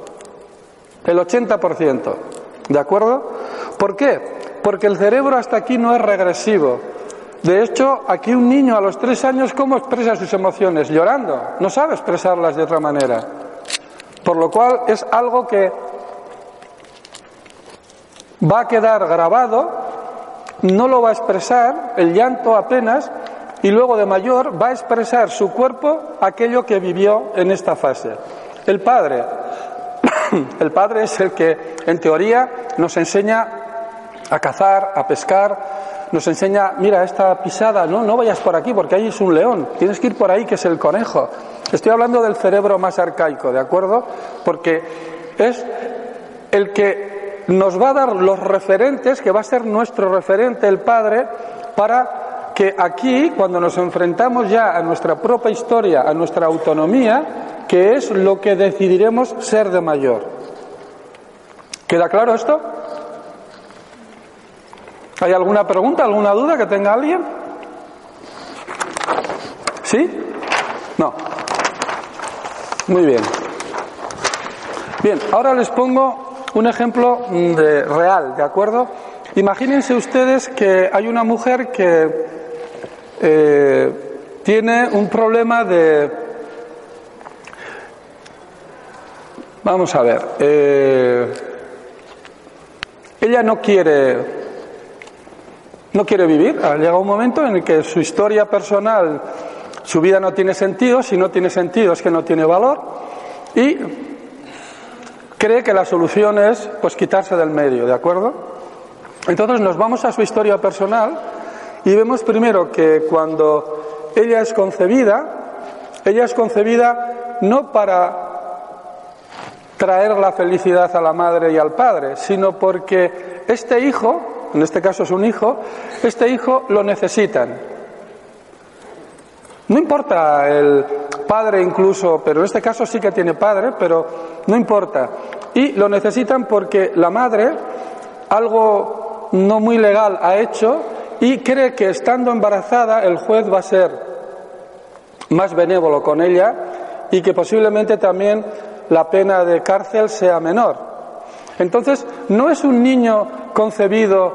El 80%. ¿De acuerdo? ¿Por qué? Porque el cerebro hasta aquí no es regresivo. De hecho, aquí un niño a los tres años, ¿cómo expresa sus emociones? Llorando. No sabe expresarlas de otra manera. Por lo cual es algo que va a quedar grabado, no lo va a expresar, el llanto apenas, y luego de mayor va a expresar su cuerpo aquello que vivió en esta fase. El padre, el padre es el que, en teoría, nos enseña a cazar, a pescar, nos enseña, mira, esta pisada, no, no vayas por aquí porque ahí es un león, tienes que ir por ahí que es el conejo. Estoy hablando del cerebro más arcaico, ¿de acuerdo? Porque es el que nos va a dar los referentes, que va a ser nuestro referente, el Padre, para que aquí, cuando nos enfrentamos ya a nuestra propia historia, a nuestra autonomía, que es lo que decidiremos ser de mayor. ¿Queda claro esto? ¿Hay alguna pregunta, alguna duda que tenga alguien? ¿Sí? No. Muy bien. Bien, ahora les pongo un ejemplo de real, ¿de acuerdo? Imagínense ustedes que hay una mujer que eh, tiene un problema de... Vamos a ver. Eh, ella no quiere no quiere vivir. Ha llegado un momento en el que su historia personal, su vida no tiene sentido, si no tiene sentido es que no tiene valor y cree que la solución es pues quitarse del medio, ¿de acuerdo? Entonces nos vamos a su historia personal y vemos primero que cuando ella es concebida, ella es concebida no para traer la felicidad a la madre y al padre, sino porque este hijo en este caso es un hijo, este hijo lo necesitan. No importa el padre incluso, pero en este caso sí que tiene padre, pero no importa. Y lo necesitan porque la madre algo no muy legal ha hecho y cree que estando embarazada el juez va a ser más benévolo con ella y que posiblemente también la pena de cárcel sea menor. Entonces, no es un niño concebido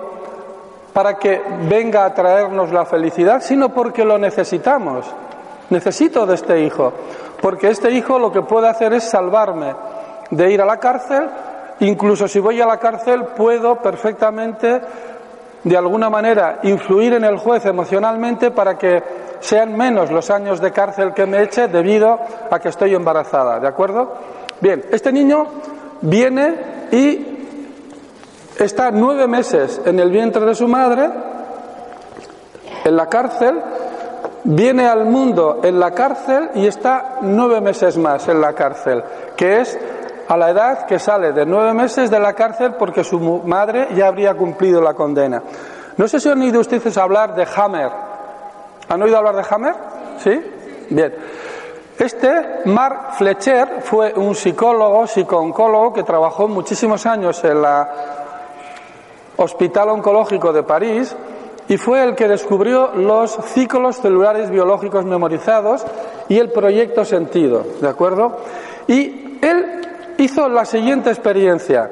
para que venga a traernos la felicidad, sino porque lo necesitamos. Necesito de este hijo, porque este hijo lo que puede hacer es salvarme de ir a la cárcel, incluso si voy a la cárcel puedo perfectamente de alguna manera influir en el juez emocionalmente para que sean menos los años de cárcel que me eche debido a que estoy embarazada, ¿de acuerdo? Bien, este niño viene y está nueve meses en el vientre de su madre, en la cárcel, viene al mundo en la cárcel y está nueve meses más en la cárcel, que es a la edad que sale de nueve meses de la cárcel porque su madre ya habría cumplido la condena. No sé si han oído ustedes hablar de Hammer. ¿Han oído hablar de Hammer? ¿Sí? Bien. Este, Mark Fletcher, fue un psicólogo, psicooncólogo que trabajó muchísimos años en la Hospital Oncológico de París y fue el que descubrió los ciclos celulares biológicos memorizados y el proyecto sentido, ¿de acuerdo? Y él hizo la siguiente experiencia.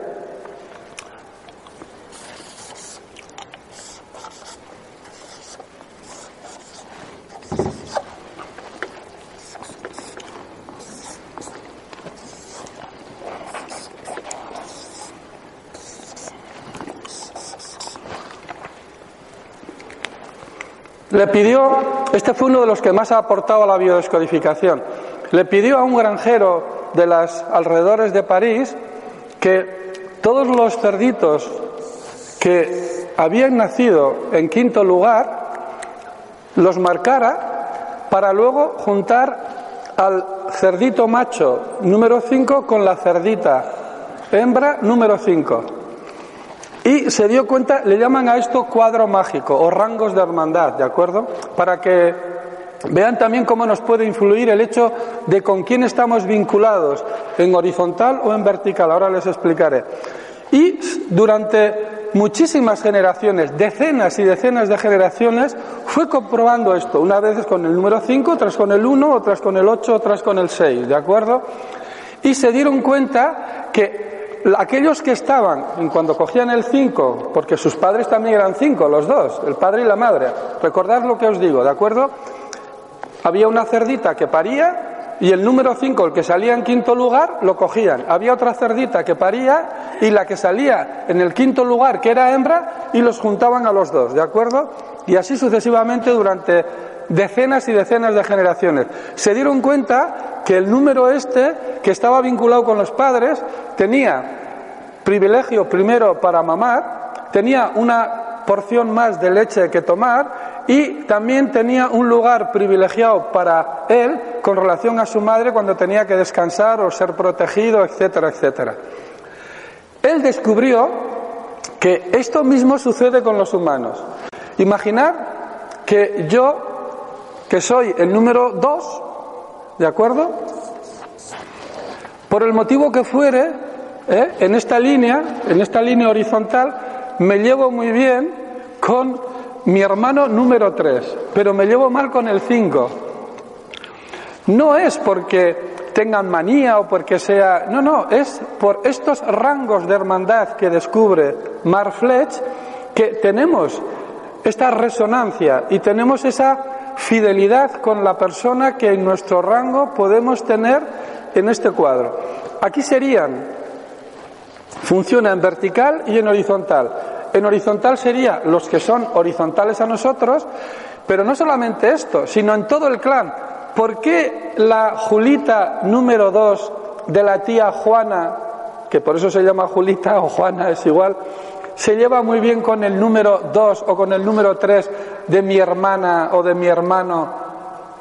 Le pidió, este fue uno de los que más ha aportado a la biodescodificación, le pidió a un granjero de los alrededores de París que todos los cerditos que habían nacido en quinto lugar los marcara para luego juntar al cerdito macho número 5 con la cerdita hembra número 5. Y se dio cuenta, le llaman a esto cuadro mágico o rangos de hermandad, ¿de acuerdo? Para que vean también cómo nos puede influir el hecho de con quién estamos vinculados, en horizontal o en vertical. Ahora les explicaré. Y durante muchísimas generaciones, decenas y decenas de generaciones, fue comprobando esto, una vez con el número 5, otras con el 1, otras con el 8, otras con el 6, ¿de acuerdo? Y se dieron cuenta que aquellos que estaban, cuando cogían el 5, porque sus padres también eran 5, los dos, el padre y la madre, recordad lo que os digo, ¿de acuerdo? Había una cerdita que paría y el número 5, el que salía en quinto lugar, lo cogían. Había otra cerdita que paría y la que salía en el quinto lugar, que era hembra, y los juntaban a los dos, ¿de acuerdo? Y así sucesivamente durante decenas y decenas de generaciones. Se dieron cuenta que el número este, que estaba vinculado con los padres, tenía privilegio primero para mamar, tenía una porción más de leche que tomar y también tenía un lugar privilegiado para él con relación a su madre cuando tenía que descansar o ser protegido, etcétera, etcétera. Él descubrió que esto mismo sucede con los humanos. Imaginar que yo que soy el número dos, ¿de acuerdo? Por el motivo que fuere, ¿eh? en esta línea, en esta línea horizontal, me llevo muy bien con mi hermano número tres, pero me llevo mal con el cinco. No es porque tengan manía o porque sea. No, no, es por estos rangos de hermandad que descubre Mark Fletch que tenemos esta resonancia y tenemos esa fidelidad con la persona que en nuestro rango podemos tener en este cuadro. Aquí serían, funciona en vertical y en horizontal. En horizontal sería los que son horizontales a nosotros, pero no solamente esto, sino en todo el clan. ¿Por qué la Julita número dos de la tía Juana, que por eso se llama Julita o Juana es igual, se lleva muy bien con el número 2 o con el número 3 de mi hermana o de mi hermano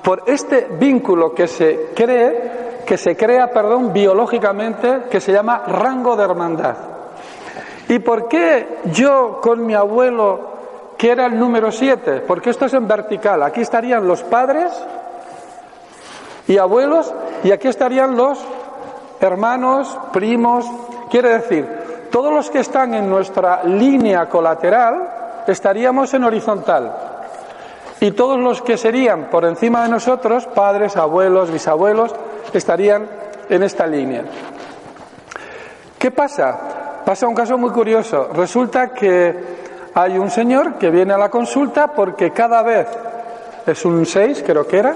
por este vínculo que se cree, que se crea, perdón, biológicamente, que se llama rango de hermandad. ¿Y por qué yo con mi abuelo, que era el número 7? Porque esto es en vertical. Aquí estarían los padres y abuelos y aquí estarían los hermanos, primos. Quiere decir, todos los que están en nuestra línea colateral estaríamos en horizontal. Y todos los que serían por encima de nosotros, padres, abuelos, bisabuelos, estarían en esta línea. ¿Qué pasa? Pasa un caso muy curioso. Resulta que hay un señor que viene a la consulta porque cada vez, es un 6 creo que era,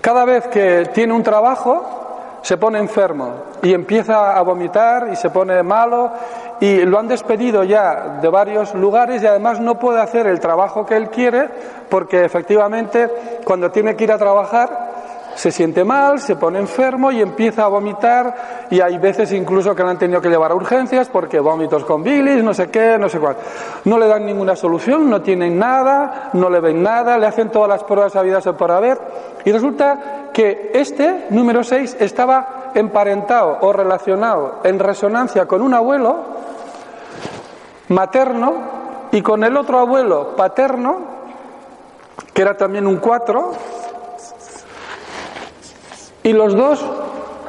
cada vez que tiene un trabajo, se pone enfermo y empieza a vomitar y se pone malo y lo han despedido ya de varios lugares y además no puede hacer el trabajo que él quiere porque efectivamente cuando tiene que ir a trabajar se siente mal, se pone enfermo y empieza a vomitar y hay veces incluso que le han tenido que llevar a urgencias porque vómitos con bilis, no sé qué, no sé cuál. No le dan ninguna solución, no tienen nada, no le ven nada, le hacen todas las pruebas habidas por haber y resulta que este número 6 estaba emparentado o relacionado en resonancia con un abuelo materno y con el otro abuelo paterno, que era también un 4, y los dos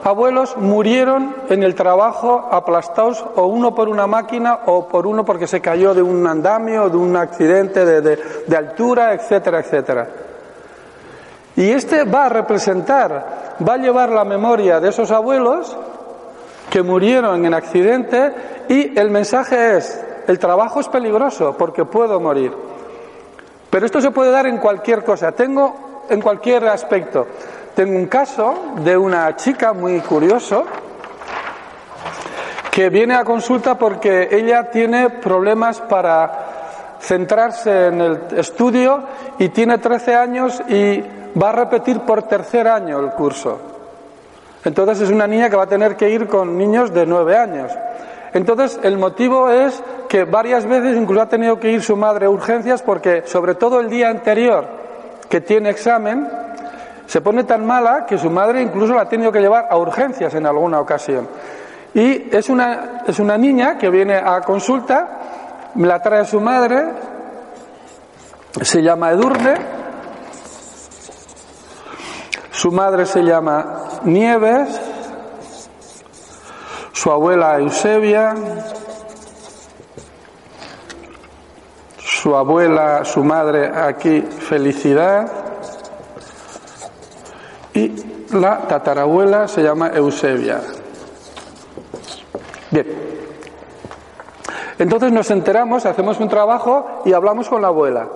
abuelos murieron en el trabajo aplastados o uno por una máquina o por uno porque se cayó de un andamio, de un accidente de, altura, etcétera, etcétera. Y este va a representar, va a llevar la memoria de esos abuelos que murieron en accidente y el mensaje es, el trabajo es peligroso porque puedo morir. Pero esto se puede dar en cualquier cosa, tengo en cualquier aspecto. Tengo un caso de una chica muy curioso que viene a consulta porque ella tiene problemas para centrarse en el estudio y tiene 13 años y va a repetir por tercer año el curso. Entonces es una niña que va a tener que ir con niños de 9 años. Entonces el motivo es que varias veces incluso ha tenido que ir su madre a urgencias porque sobre todo el día anterior que tiene examen se pone tan mala que su madre incluso la ha tenido que llevar a urgencias en alguna ocasión. Y es una, es una niña que viene a consulta, me la trae su madre, se llama Edurne, su madre se llama Nieves, su abuela Eusebia, su abuela, su madre aquí Felicidad y la tatarabuela se llama Eusebia. Bien. Entonces nos enteramos, hacemos un trabajo y hablamos con la abuela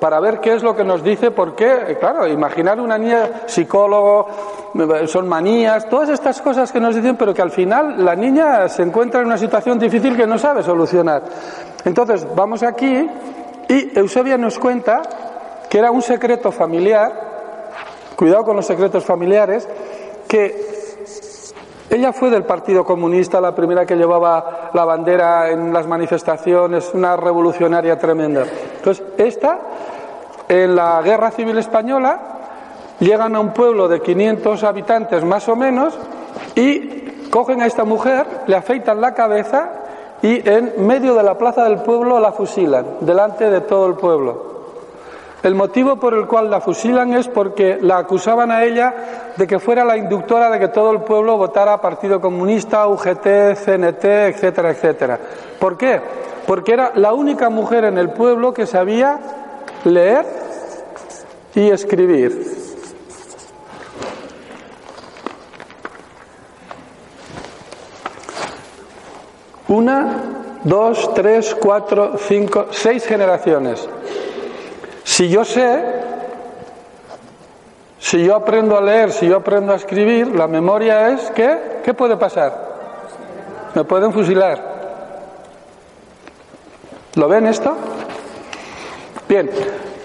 para ver qué es lo que nos dice, porque, claro, imaginar una niña psicólogo, son manías, todas estas cosas que nos dicen, pero que al final la niña se encuentra en una situación difícil que no sabe solucionar. Entonces, vamos aquí y Eusebia nos cuenta que era un secreto familiar, cuidado con los secretos familiares, que ella fue del Partido Comunista, la primera que llevaba la bandera en las manifestaciones, una revolucionaria tremenda. Entonces, esta, en la Guerra Civil Española, llegan a un pueblo de 500 habitantes más o menos y cogen a esta mujer, le afeitan la cabeza y en medio de la plaza del pueblo la fusilan, delante de todo el pueblo. El motivo por el cual la fusilan es porque la acusaban a ella de que fuera la inductora de que todo el pueblo votara Partido Comunista, UGT, CNT, etcétera, etcétera. ¿Por qué? Porque era la única mujer en el pueblo que sabía leer y escribir. Una, dos, tres, cuatro, cinco, seis generaciones. Si yo sé, si yo aprendo a leer, si yo aprendo a escribir, la memoria es que, ¿qué puede pasar? Me pueden fusilar. ¿Lo ven esto? Bien,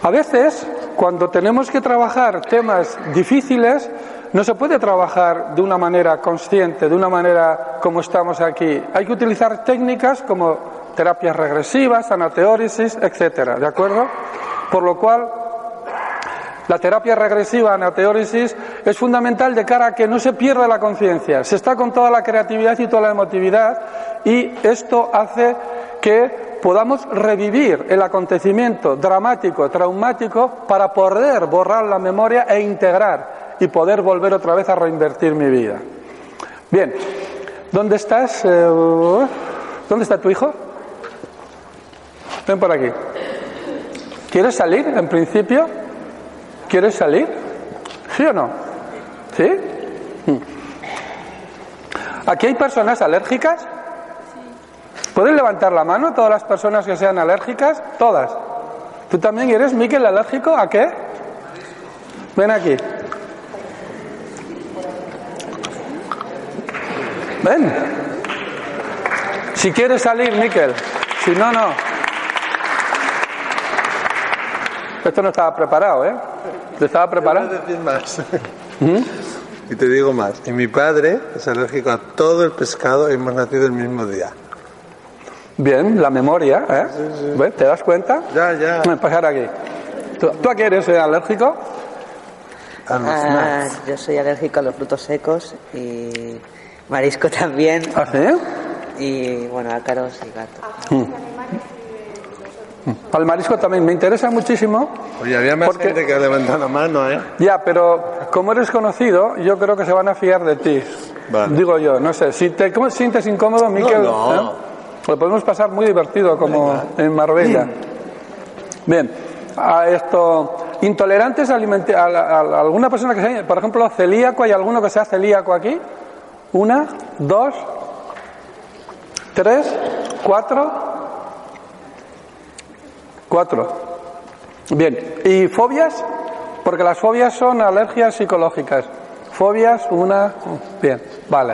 a veces cuando tenemos que trabajar temas difíciles, no se puede trabajar de una manera consciente, de una manera como estamos aquí. Hay que utilizar técnicas como terapias regresivas, anateórisis, etcétera, ¿de acuerdo? Por lo cual, la terapia regresiva, anateórisis, es fundamental de cara a que no se pierda la conciencia. Se está con toda la creatividad y toda la emotividad y esto hace que podamos revivir el acontecimiento dramático, traumático, para poder borrar la memoria e integrar y poder volver otra vez a reinvertir mi vida. Bien, ¿dónde estás? Eh, ¿Dónde está tu hijo? Ven por aquí. ¿Quieres salir en principio? ¿Quieres salir? ¿Sí o no? ¿Sí? Hmm. ¿Aquí hay personas alérgicas? ¿Pueden levantar la mano todas las personas que sean alérgicas? Todas. ¿Tú también eres, Miquel, alérgico? ¿A qué? Ven aquí. Ven. Si quieres salir, Miquel. Si no, no. Esto no estaba preparado, ¿eh? ¿Te estaba preparado? Te voy a decir más. ¿Mm? Y te digo más. Y mi padre es alérgico a todo el pescado y hemos nacido el mismo día. Bien, la memoria, ¿eh? Sí, sí. ¿Te das cuenta? Ya, ya. Pasar aquí. ¿Tú, a qué eres eh, alérgico? Ah, yo soy alérgico a los frutos secos y marisco también. ¿Ah, sí? Y bueno, ácaros y gato. Mm. Al marisco también me interesa muchísimo. Oye, había más gente que ha levantado la mano, ¿eh? Ya, pero como eres conocido, yo creo que se van a fiar de ti. Digo yo, no sé. Si te ¿cómo sientes incómodo, Miquel, no, ¿eh? lo podemos pasar muy divertido como en Marbella. Bien, a esto, intolerantes a, a, alguna persona que sea, por ejemplo, celíaco, ¿hay alguno que sea celíaco aquí? Una, dos, tres, cuatro, Cuatro. Bien. ¿Y fobias? Porque las fobias son alergias psicológicas. Fobias, una. Bien, vale.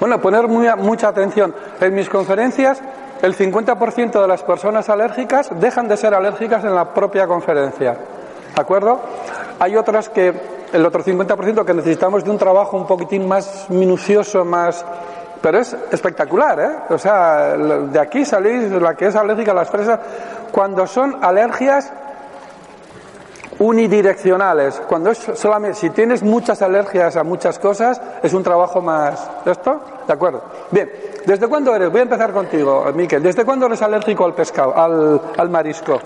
Bueno, poner mucha atención. En mis conferencias el 50% de las personas alérgicas dejan de ser alérgicas en la propia conferencia. ¿De acuerdo? Hay otras que, el otro 50% que necesitamos de un trabajo un poquitín más minucioso, más... Pero es espectacular, ¿eh? O sea, de aquí salís la que es alérgica a las fresas, cuando son alergias unidireccionales. Cuando es solamente, si tienes muchas alergias a muchas cosas, es un trabajo más. ¿Esto? ¿De acuerdo? Bien. ¿Desde cuándo eres? Voy a empezar contigo, Miquel. ¿Desde cuándo eres alérgico al pescado, al, al marisco?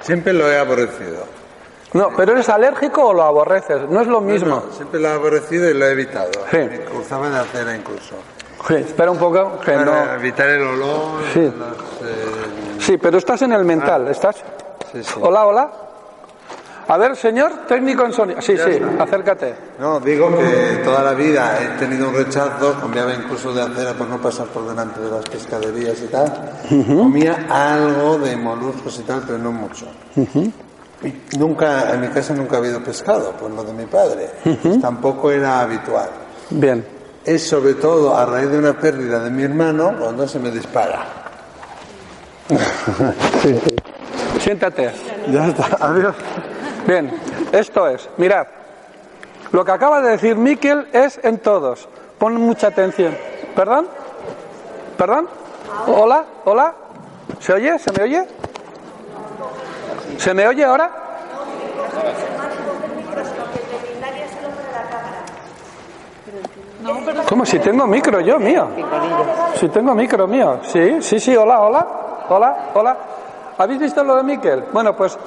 Siempre lo he aborrecido. No, pero eres alérgico o lo aborreces. No es lo mismo. No, siempre lo he aborrecido y lo he evitado. Sí. Me cruzaba de acera incluso. Sí, espera un poco, que no. Para evitar el olor. Sí. los, eh, Sí, pero estás en el mental, ¿estás? sí, sí. Hola, hola. A ver, señor técnico en sonido. Sí, sí, acércate. No, digo que toda la vida he tenido un rechazo, cambiaba incluso de acera por no pasar por delante de las pescaderías y tal. Comía algo de moluscos y tal, pero no mucho. Y nunca, en mi casa nunca ha habido pescado, por lo de mi padre. Tampoco era habitual. Bien. Es sobre todo a raíz de una pérdida de mi hermano cuando se me dispara. Siéntate. Ya está, adiós. Bien, esto es, mirad. Lo que acaba de decir Miquel es en todos. Pon mucha atención. ¿Perdón? ¿Perdón? Hola, hola. ¿Se oye? ¿Se me oye? ¿Se me oye ahora? ¿Cómo? Si tengo micro yo, mío. Si tengo micro mío. Sí, sí, sí, hola, hola. Hola, hola. ¿Habéis visto lo de Miquel? Bueno, pues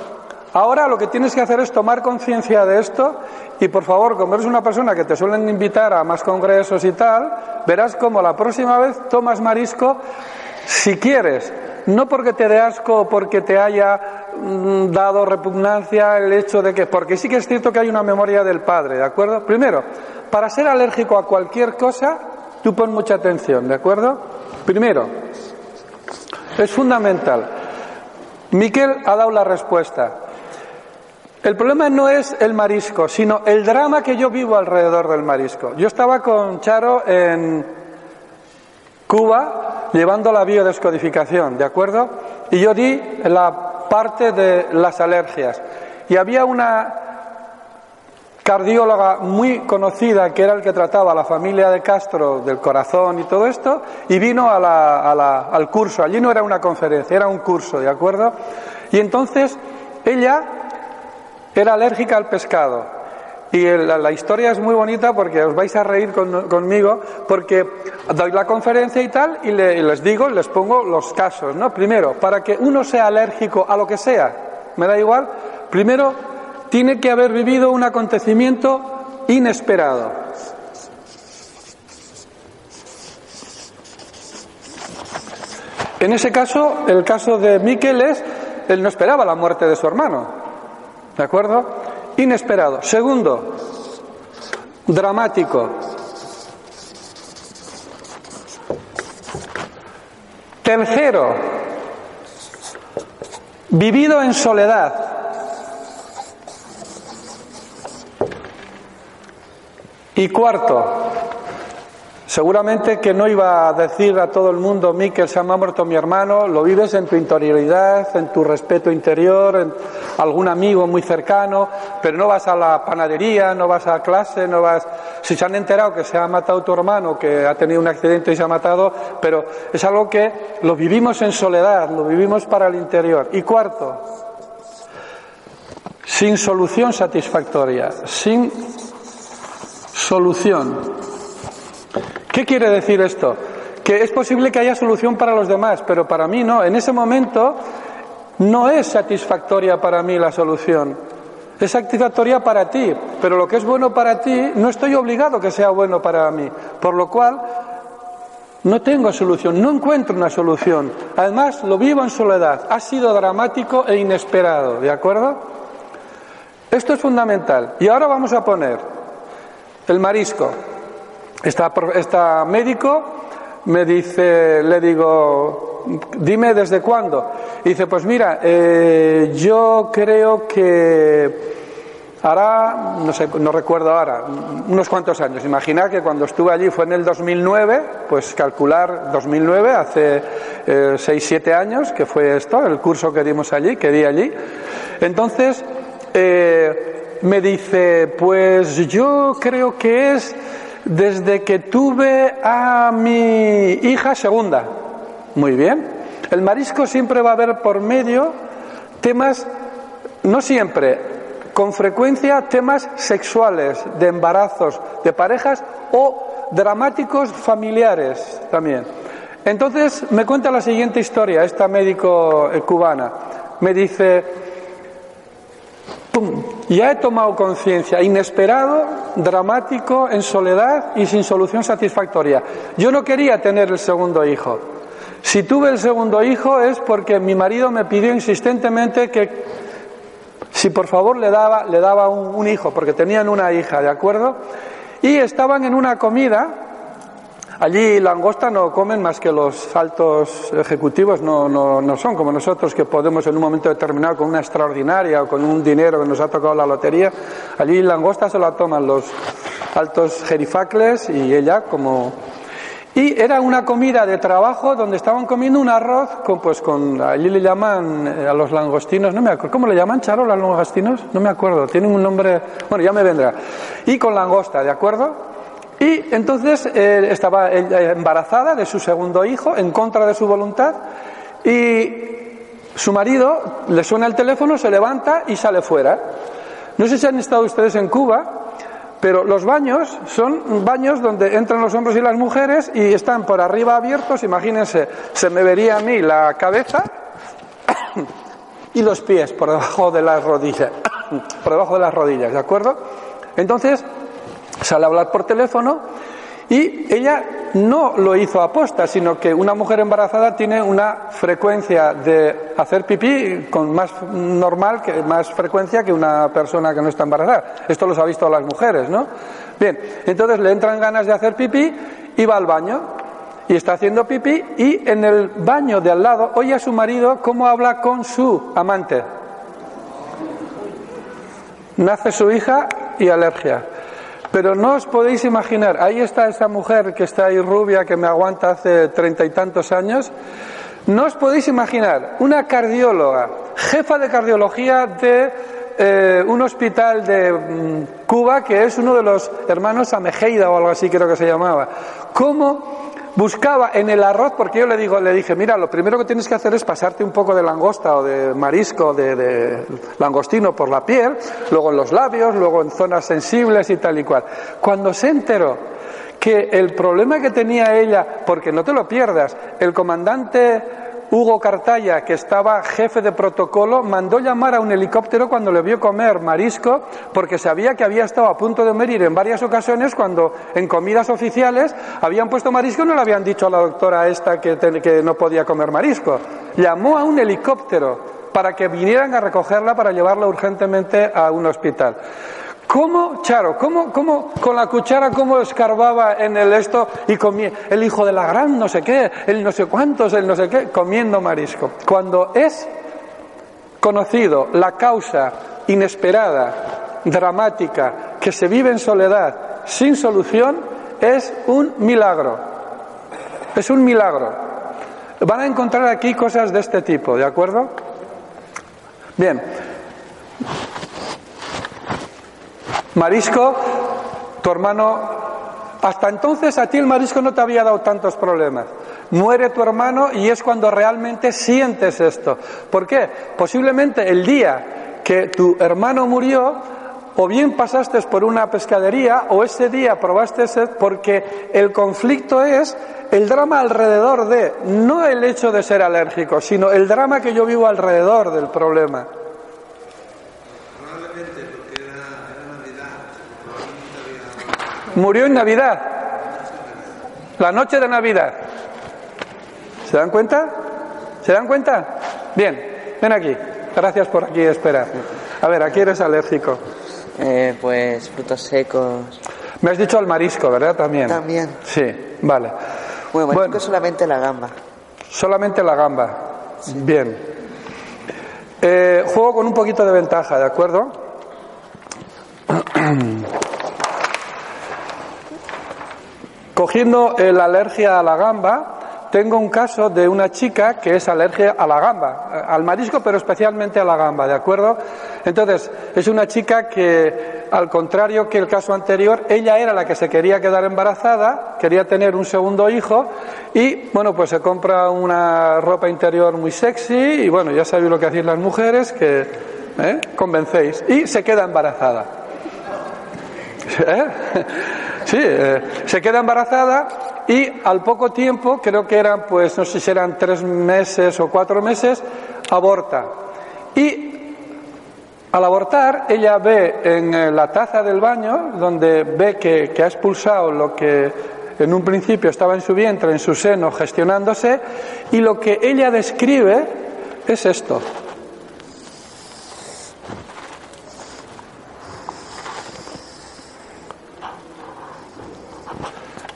ahora lo que tienes que hacer es tomar conciencia de esto y por favor, como eres una persona que te suelen invitar a más congresos y tal, verás como la próxima vez tomas marisco si quieres. No porque te dé asco o porque te haya dado repugnancia el hecho de que, porque sí que es cierto que hay una memoria del padre, ¿de acuerdo? Primero, para ser alérgico a cualquier cosa, tú pon mucha atención, ¿de acuerdo? Primero, es fundamental. Miquel ha dado la respuesta. El problema no es el marisco, sino el drama que yo vivo alrededor del marisco. Yo estaba con Charo en Cuba llevando la biodescodificación, ¿de acuerdo? Y yo di la parte de las alergias. Y había una cardióloga muy conocida que era el que trataba a la familia de Castro del corazón y todo esto, y vino a la- al curso. Allí no era una conferencia, era un curso, ¿de acuerdo? Y entonces ella era alérgica al pescado. Y la, historia es muy bonita porque os vais a reír con- conmigo, porque doy la conferencia y tal, y, le- y les digo, les pongo los casos, ¿no? Primero, para que uno sea alérgico a lo que sea, me da igual, primero tiene que haber vivido un acontecimiento inesperado. En ese caso, el caso de Miquel es, él no esperaba la muerte de su hermano, ¿de acuerdo? Inesperado. Segundo, dramático. Tercero, vivido en soledad. Y cuarto, seguramente que no iba a decir a todo el mundo, Miquel, se me ha muerto mi hermano, lo vives en tu interioridad, en tu respeto interior, en algún amigo muy cercano, pero no vas a la panadería, no vas a clase, no vas... Si se han enterado que se ha matado tu hermano, que ha tenido un accidente y se ha matado, pero es algo que lo vivimos en soledad, lo vivimos para el interior. Y cuarto, sin solución satisfactoria, sin solución. ¿Qué quiere decir esto? Que es posible que haya solución para los demás, pero para mí no. En ese momento no es satisfactoria para mí la solución. Es satisfactoria para ti, pero lo que es bueno para ti no estoy obligado que sea bueno para mí. Por lo cual no tengo solución, no encuentro una solución. Además, lo vivo en soledad. Ha sido dramático e inesperado, ¿de acuerdo? Esto es fundamental. Y ahora vamos a poner el marisco. Esta, médico me dice, le digo, dime desde cuándo. Y dice, pues mira, eh, yo creo que Hará, no sé, no recuerdo ahora, unos cuantos años. Imagina que cuando estuve allí fue en el 2009, pues calcular 2009, hace eh, 6, 7 años, que fue esto, el curso que dimos allí, que di allí. Entonces, eh, me dice, pues yo creo que es desde que tuve a mi hija segunda. Muy bien. El marisco siempre va a haber por medio temas, no siempre, con frecuencia temas sexuales, de embarazos, de parejas o dramáticos familiares también. Entonces me cuenta la siguiente historia, esta médico cubana. Me dice, ¡pum! Ya he tomado conciencia, inesperado, dramático, en soledad y sin solución satisfactoria. Yo no quería tener el segundo hijo. Si tuve el segundo hijo es porque mi marido me pidió insistentemente que si por favor le daba, le daba un, hijo, porque tenían una hija, ¿de acuerdo? Y estaban en una comida, allí langosta no comen más que los altos ejecutivos, no, no, no son como nosotros que podemos en un momento determinado con una extraordinaria o con un dinero que nos ha tocado la lotería, allí langosta se la toman los altos jerifacles y ella como y era una comida de trabajo donde estaban comiendo un arroz con, pues con, allí le llaman eh, a los langostinos, no me acuerdo, ¿cómo le llaman, Charo, los langostinos? No me acuerdo, tienen un nombre, bueno, ya me vendrá. Y con langosta, ¿de acuerdo? Y entonces eh, estaba embarazada de su segundo hijo, en contra de su voluntad, y su marido le suena el teléfono, se levanta y sale fuera. No sé si han estado ustedes en Cuba, pero los baños son baños donde entran los hombres y las mujeres y están por arriba abiertos. Imagínense, se me vería a mí la cabeza y los pies por debajo de las rodillas, por debajo de las rodillas, ¿de acuerdo? Entonces sale a hablar por teléfono y ella no lo hizo aposta, sino que una mujer embarazada tiene una frecuencia de hacer pipí con más normal, que más frecuencia que una persona que no está embarazada. Esto los ha visto las mujeres, ¿no? Bien, entonces le entran ganas de hacer pipí y va al baño y está haciendo pipí y en el baño de al lado oye a su marido cómo habla con su amante. Nace su hija y alergia. Pero no os podéis imaginar, ahí está esa mujer que está ahí rubia, que me aguanta hace treinta y tantos años. No os podéis imaginar, una cardióloga, jefa de cardiología de eh, un hospital de mm, Cuba, que es uno de los hermanos Amejeida o algo así creo que se llamaba. ¿Cómo buscaba en el arroz, porque yo le digo, le dije, mira, lo primero que tienes que hacer es pasarte un poco de langosta o de marisco, de, de, langostino por la piel, luego en los labios, luego en zonas sensibles y tal y cual. Cuando se enteró que el problema que tenía ella, porque no te lo pierdas, el comandante Hugo Cartaya, que estaba jefe de protocolo, mandó llamar a un helicóptero cuando le vio comer marisco, porque sabía que había estado a punto de morir en varias ocasiones cuando en comidas oficiales habían puesto marisco y no le habían dicho a la doctora esta que, que no podía comer marisco. Llamó a un helicóptero para que vinieran a recogerla para llevarla urgentemente a un hospital. ¿Cómo, Charo, cómo, cómo, con la cuchara, cómo escarbaba en el esto y comía el hijo de la gran no sé qué, el no sé cuántos, el no sé qué, comiendo marisco? Cuando es conocido la causa inesperada, dramática, que se vive en soledad, sin solución, es un milagro. Es un milagro. Van a encontrar aquí cosas de este tipo, ¿de acuerdo? Bien. Marisco, tu hermano, hasta entonces a ti el marisco no te había dado tantos problemas. Muere tu hermano y es cuando realmente sientes esto. ¿Por qué? Posiblemente el día que tu hermano murió, o bien pasaste por una pescadería o ese día probaste sed porque el conflicto es el drama alrededor de, no el hecho de ser alérgico, sino el drama que yo vivo alrededor del problema. Murió en Navidad, la noche de Navidad. ¿Se dan cuenta? ¿Se dan cuenta? Bien, ven aquí. Gracias por aquí esperar. A ver, aquí eres alérgico. Eh, pues frutos secos. Me has dicho al marisco, ¿verdad? También. También. Sí, vale. Bueno, marisco bueno, solamente la gamba. Solamente la gamba. Sí. Bien. Eh, juego con un poquito de ventaja, ¿de acuerdo? Cogiendo la alergia a la gamba, tengo un caso de una chica que es alergia a la gamba, eh, al marisco, pero especialmente a la gamba, ¿de acuerdo? Entonces, es una chica que, al contrario que el caso anterior, ella era la que se quería quedar embarazada, quería tener un segundo hijo y, bueno, pues se compra una ropa interior muy sexy y, bueno, ya sabéis lo que hacéis las mujeres, que ¿eh? convencéis, y se queda embarazada. ¿Eh? Sí, eh, se queda embarazada y al poco tiempo, creo que eran, pues no sé si eran tres meses o cuatro meses, aborta. Y al abortar, ella ve en eh, la taza del baño, donde ve que, que ha expulsado lo que en un principio estaba en su vientre, en su seno, gestionándose, y lo que ella describe es esto.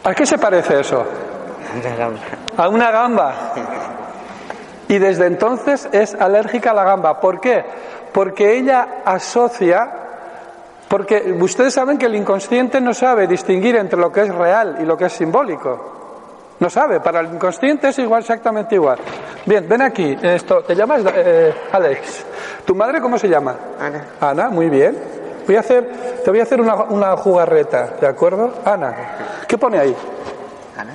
¿A qué se parece eso? Una gamba. A una gamba. Y desde entonces es alérgica a la gamba. ¿Por qué? Porque ella asocia, porque ustedes saben que el inconsciente no sabe distinguir entre lo que es real y lo que es simbólico. No sabe, para el inconsciente es igual, exactamente igual. Bien, ven aquí. Esto, ¿Te llamas eh, Alex? ¿Tu madre cómo se llama? Ana. Ana, muy bien. Voy a hacer, te voy a hacer una, una jugarreta, ¿de acuerdo? Ana, ¿qué pone ahí? Ana.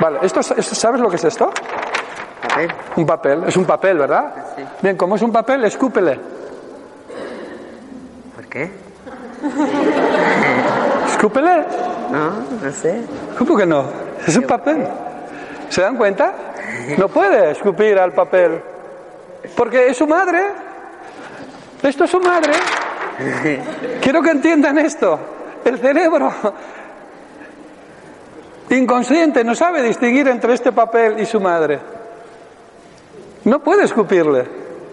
Vale, esto, es- esto- ¿sabes lo que es esto? Papel. Un papel, es un papel, ¿verdad? Sí. Bien, como es un papel, escúpele. ¿Por qué? Escúpele. No, no sé. ¿Cómo que no? Es un papel. ¿Se dan cuenta? No puede escupir al papel. Porque es su madre. Esto es su madre. Quiero que entiendan esto. El cerebro inconsciente no sabe distinguir entre este papel y su madre. No puede escupirle.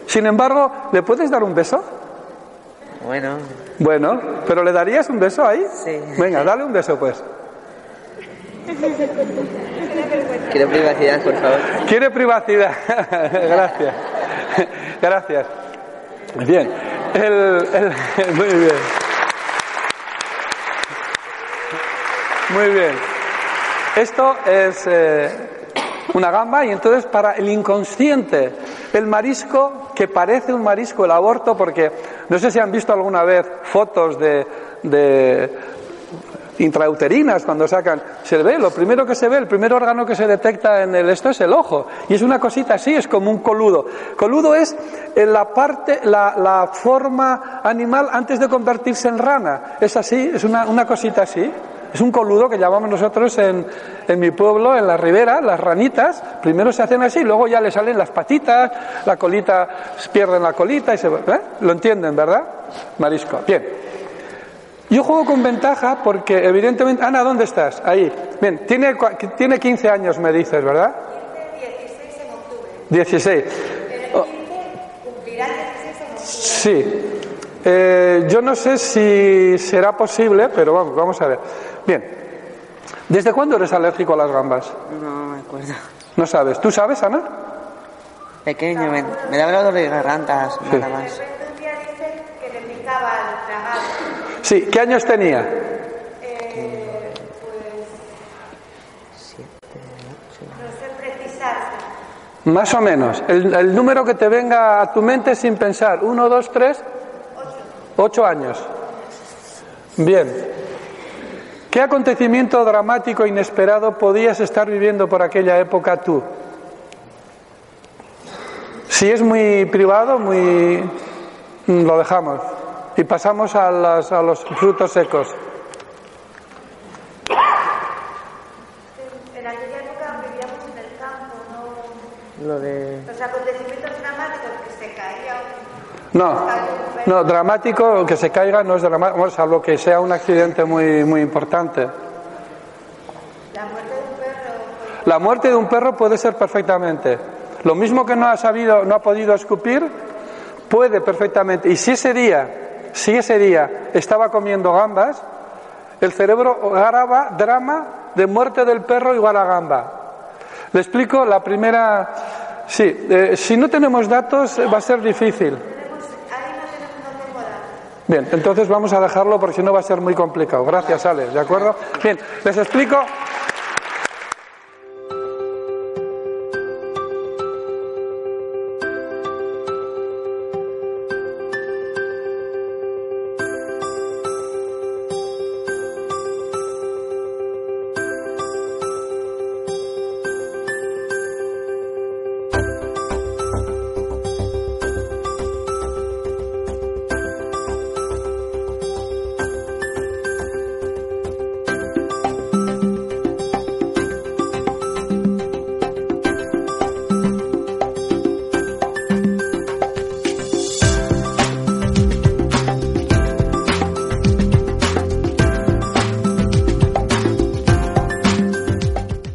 Sin embargo, ¿le puedes dar un beso? Bueno, Bueno, pero ¿le darías un beso ahí? Sí. Venga, dale un beso pues. quiero privacidad, por favor. Quiere privacidad. Gracias. Gracias. Bien. El, el- muy bien. Muy bien. Esto es eh, una gamba y entonces para el inconsciente, el marisco que parece un marisco, el aborto, porque no sé si han visto alguna vez fotos de, de intrauterinas cuando sacan, se ve, lo primero que se ve, el primer órgano que se detecta en el esto es el ojo. Y es una cosita así, es como un coludo. Coludo es eh, la parte, la, la forma animal antes de convertirse en rana. Es así, es una, una cosita así. Es un coludo que llamamos nosotros en, en mi pueblo, en la ribera, las ranitas. Primero se hacen así, luego ya le salen las patitas, la colita, pierden la colita y se. ¿eh? ¿Lo entienden, verdad? Marisco. Bien. Yo juego con ventaja porque evidentemente... Ana, ¿dónde estás? Ahí. Bien, tiene, tiene 15 años, me dices, ¿verdad? 16. Oh. Sí. Eh, yo no sé si será posible, pero vamos, vamos a ver. Bien. ¿Desde cuándo eres alérgico a las gambas? No me acuerdo. No sabes. ¿Tú sabes, Ana? Pequeño, me, me daba dolor de gargantas, Sí. nada más. un día dice que le picaba el tragar. Sí. ¿Qué años tenía? Precisar. Más o menos. El, el número que te venga a tu mente sin pensar. Uno, dos, tres. Ocho años. Bien. ¿Qué acontecimiento dramático e inesperado podías estar viviendo por aquella época tú? Si es muy privado, muy lo dejamos y pasamos a, las- a los frutos secos. En aquella época vivíamos en el campo, no. Lo de... Los acontecimientos dramáticos que se caía. No, no, dramático, que se caiga no es dramático, salvo que sea un accidente muy, muy importante. La muerte de un perro. La muerte de un perro puede ser perfectamente. Lo mismo que no ha sabido, no ha podido escupir, puede perfectamente. Y si ese día, si ese día estaba comiendo gambas, el cerebro graba drama de muerte del perro igual a gamba. Le explico la primera. Sí, eh, si no tenemos datos eh, va a ser difícil. Bien, entonces vamos a dejarlo porque si no va a ser muy complicado. Gracias, Alex, ¿de acuerdo? Bien, les explico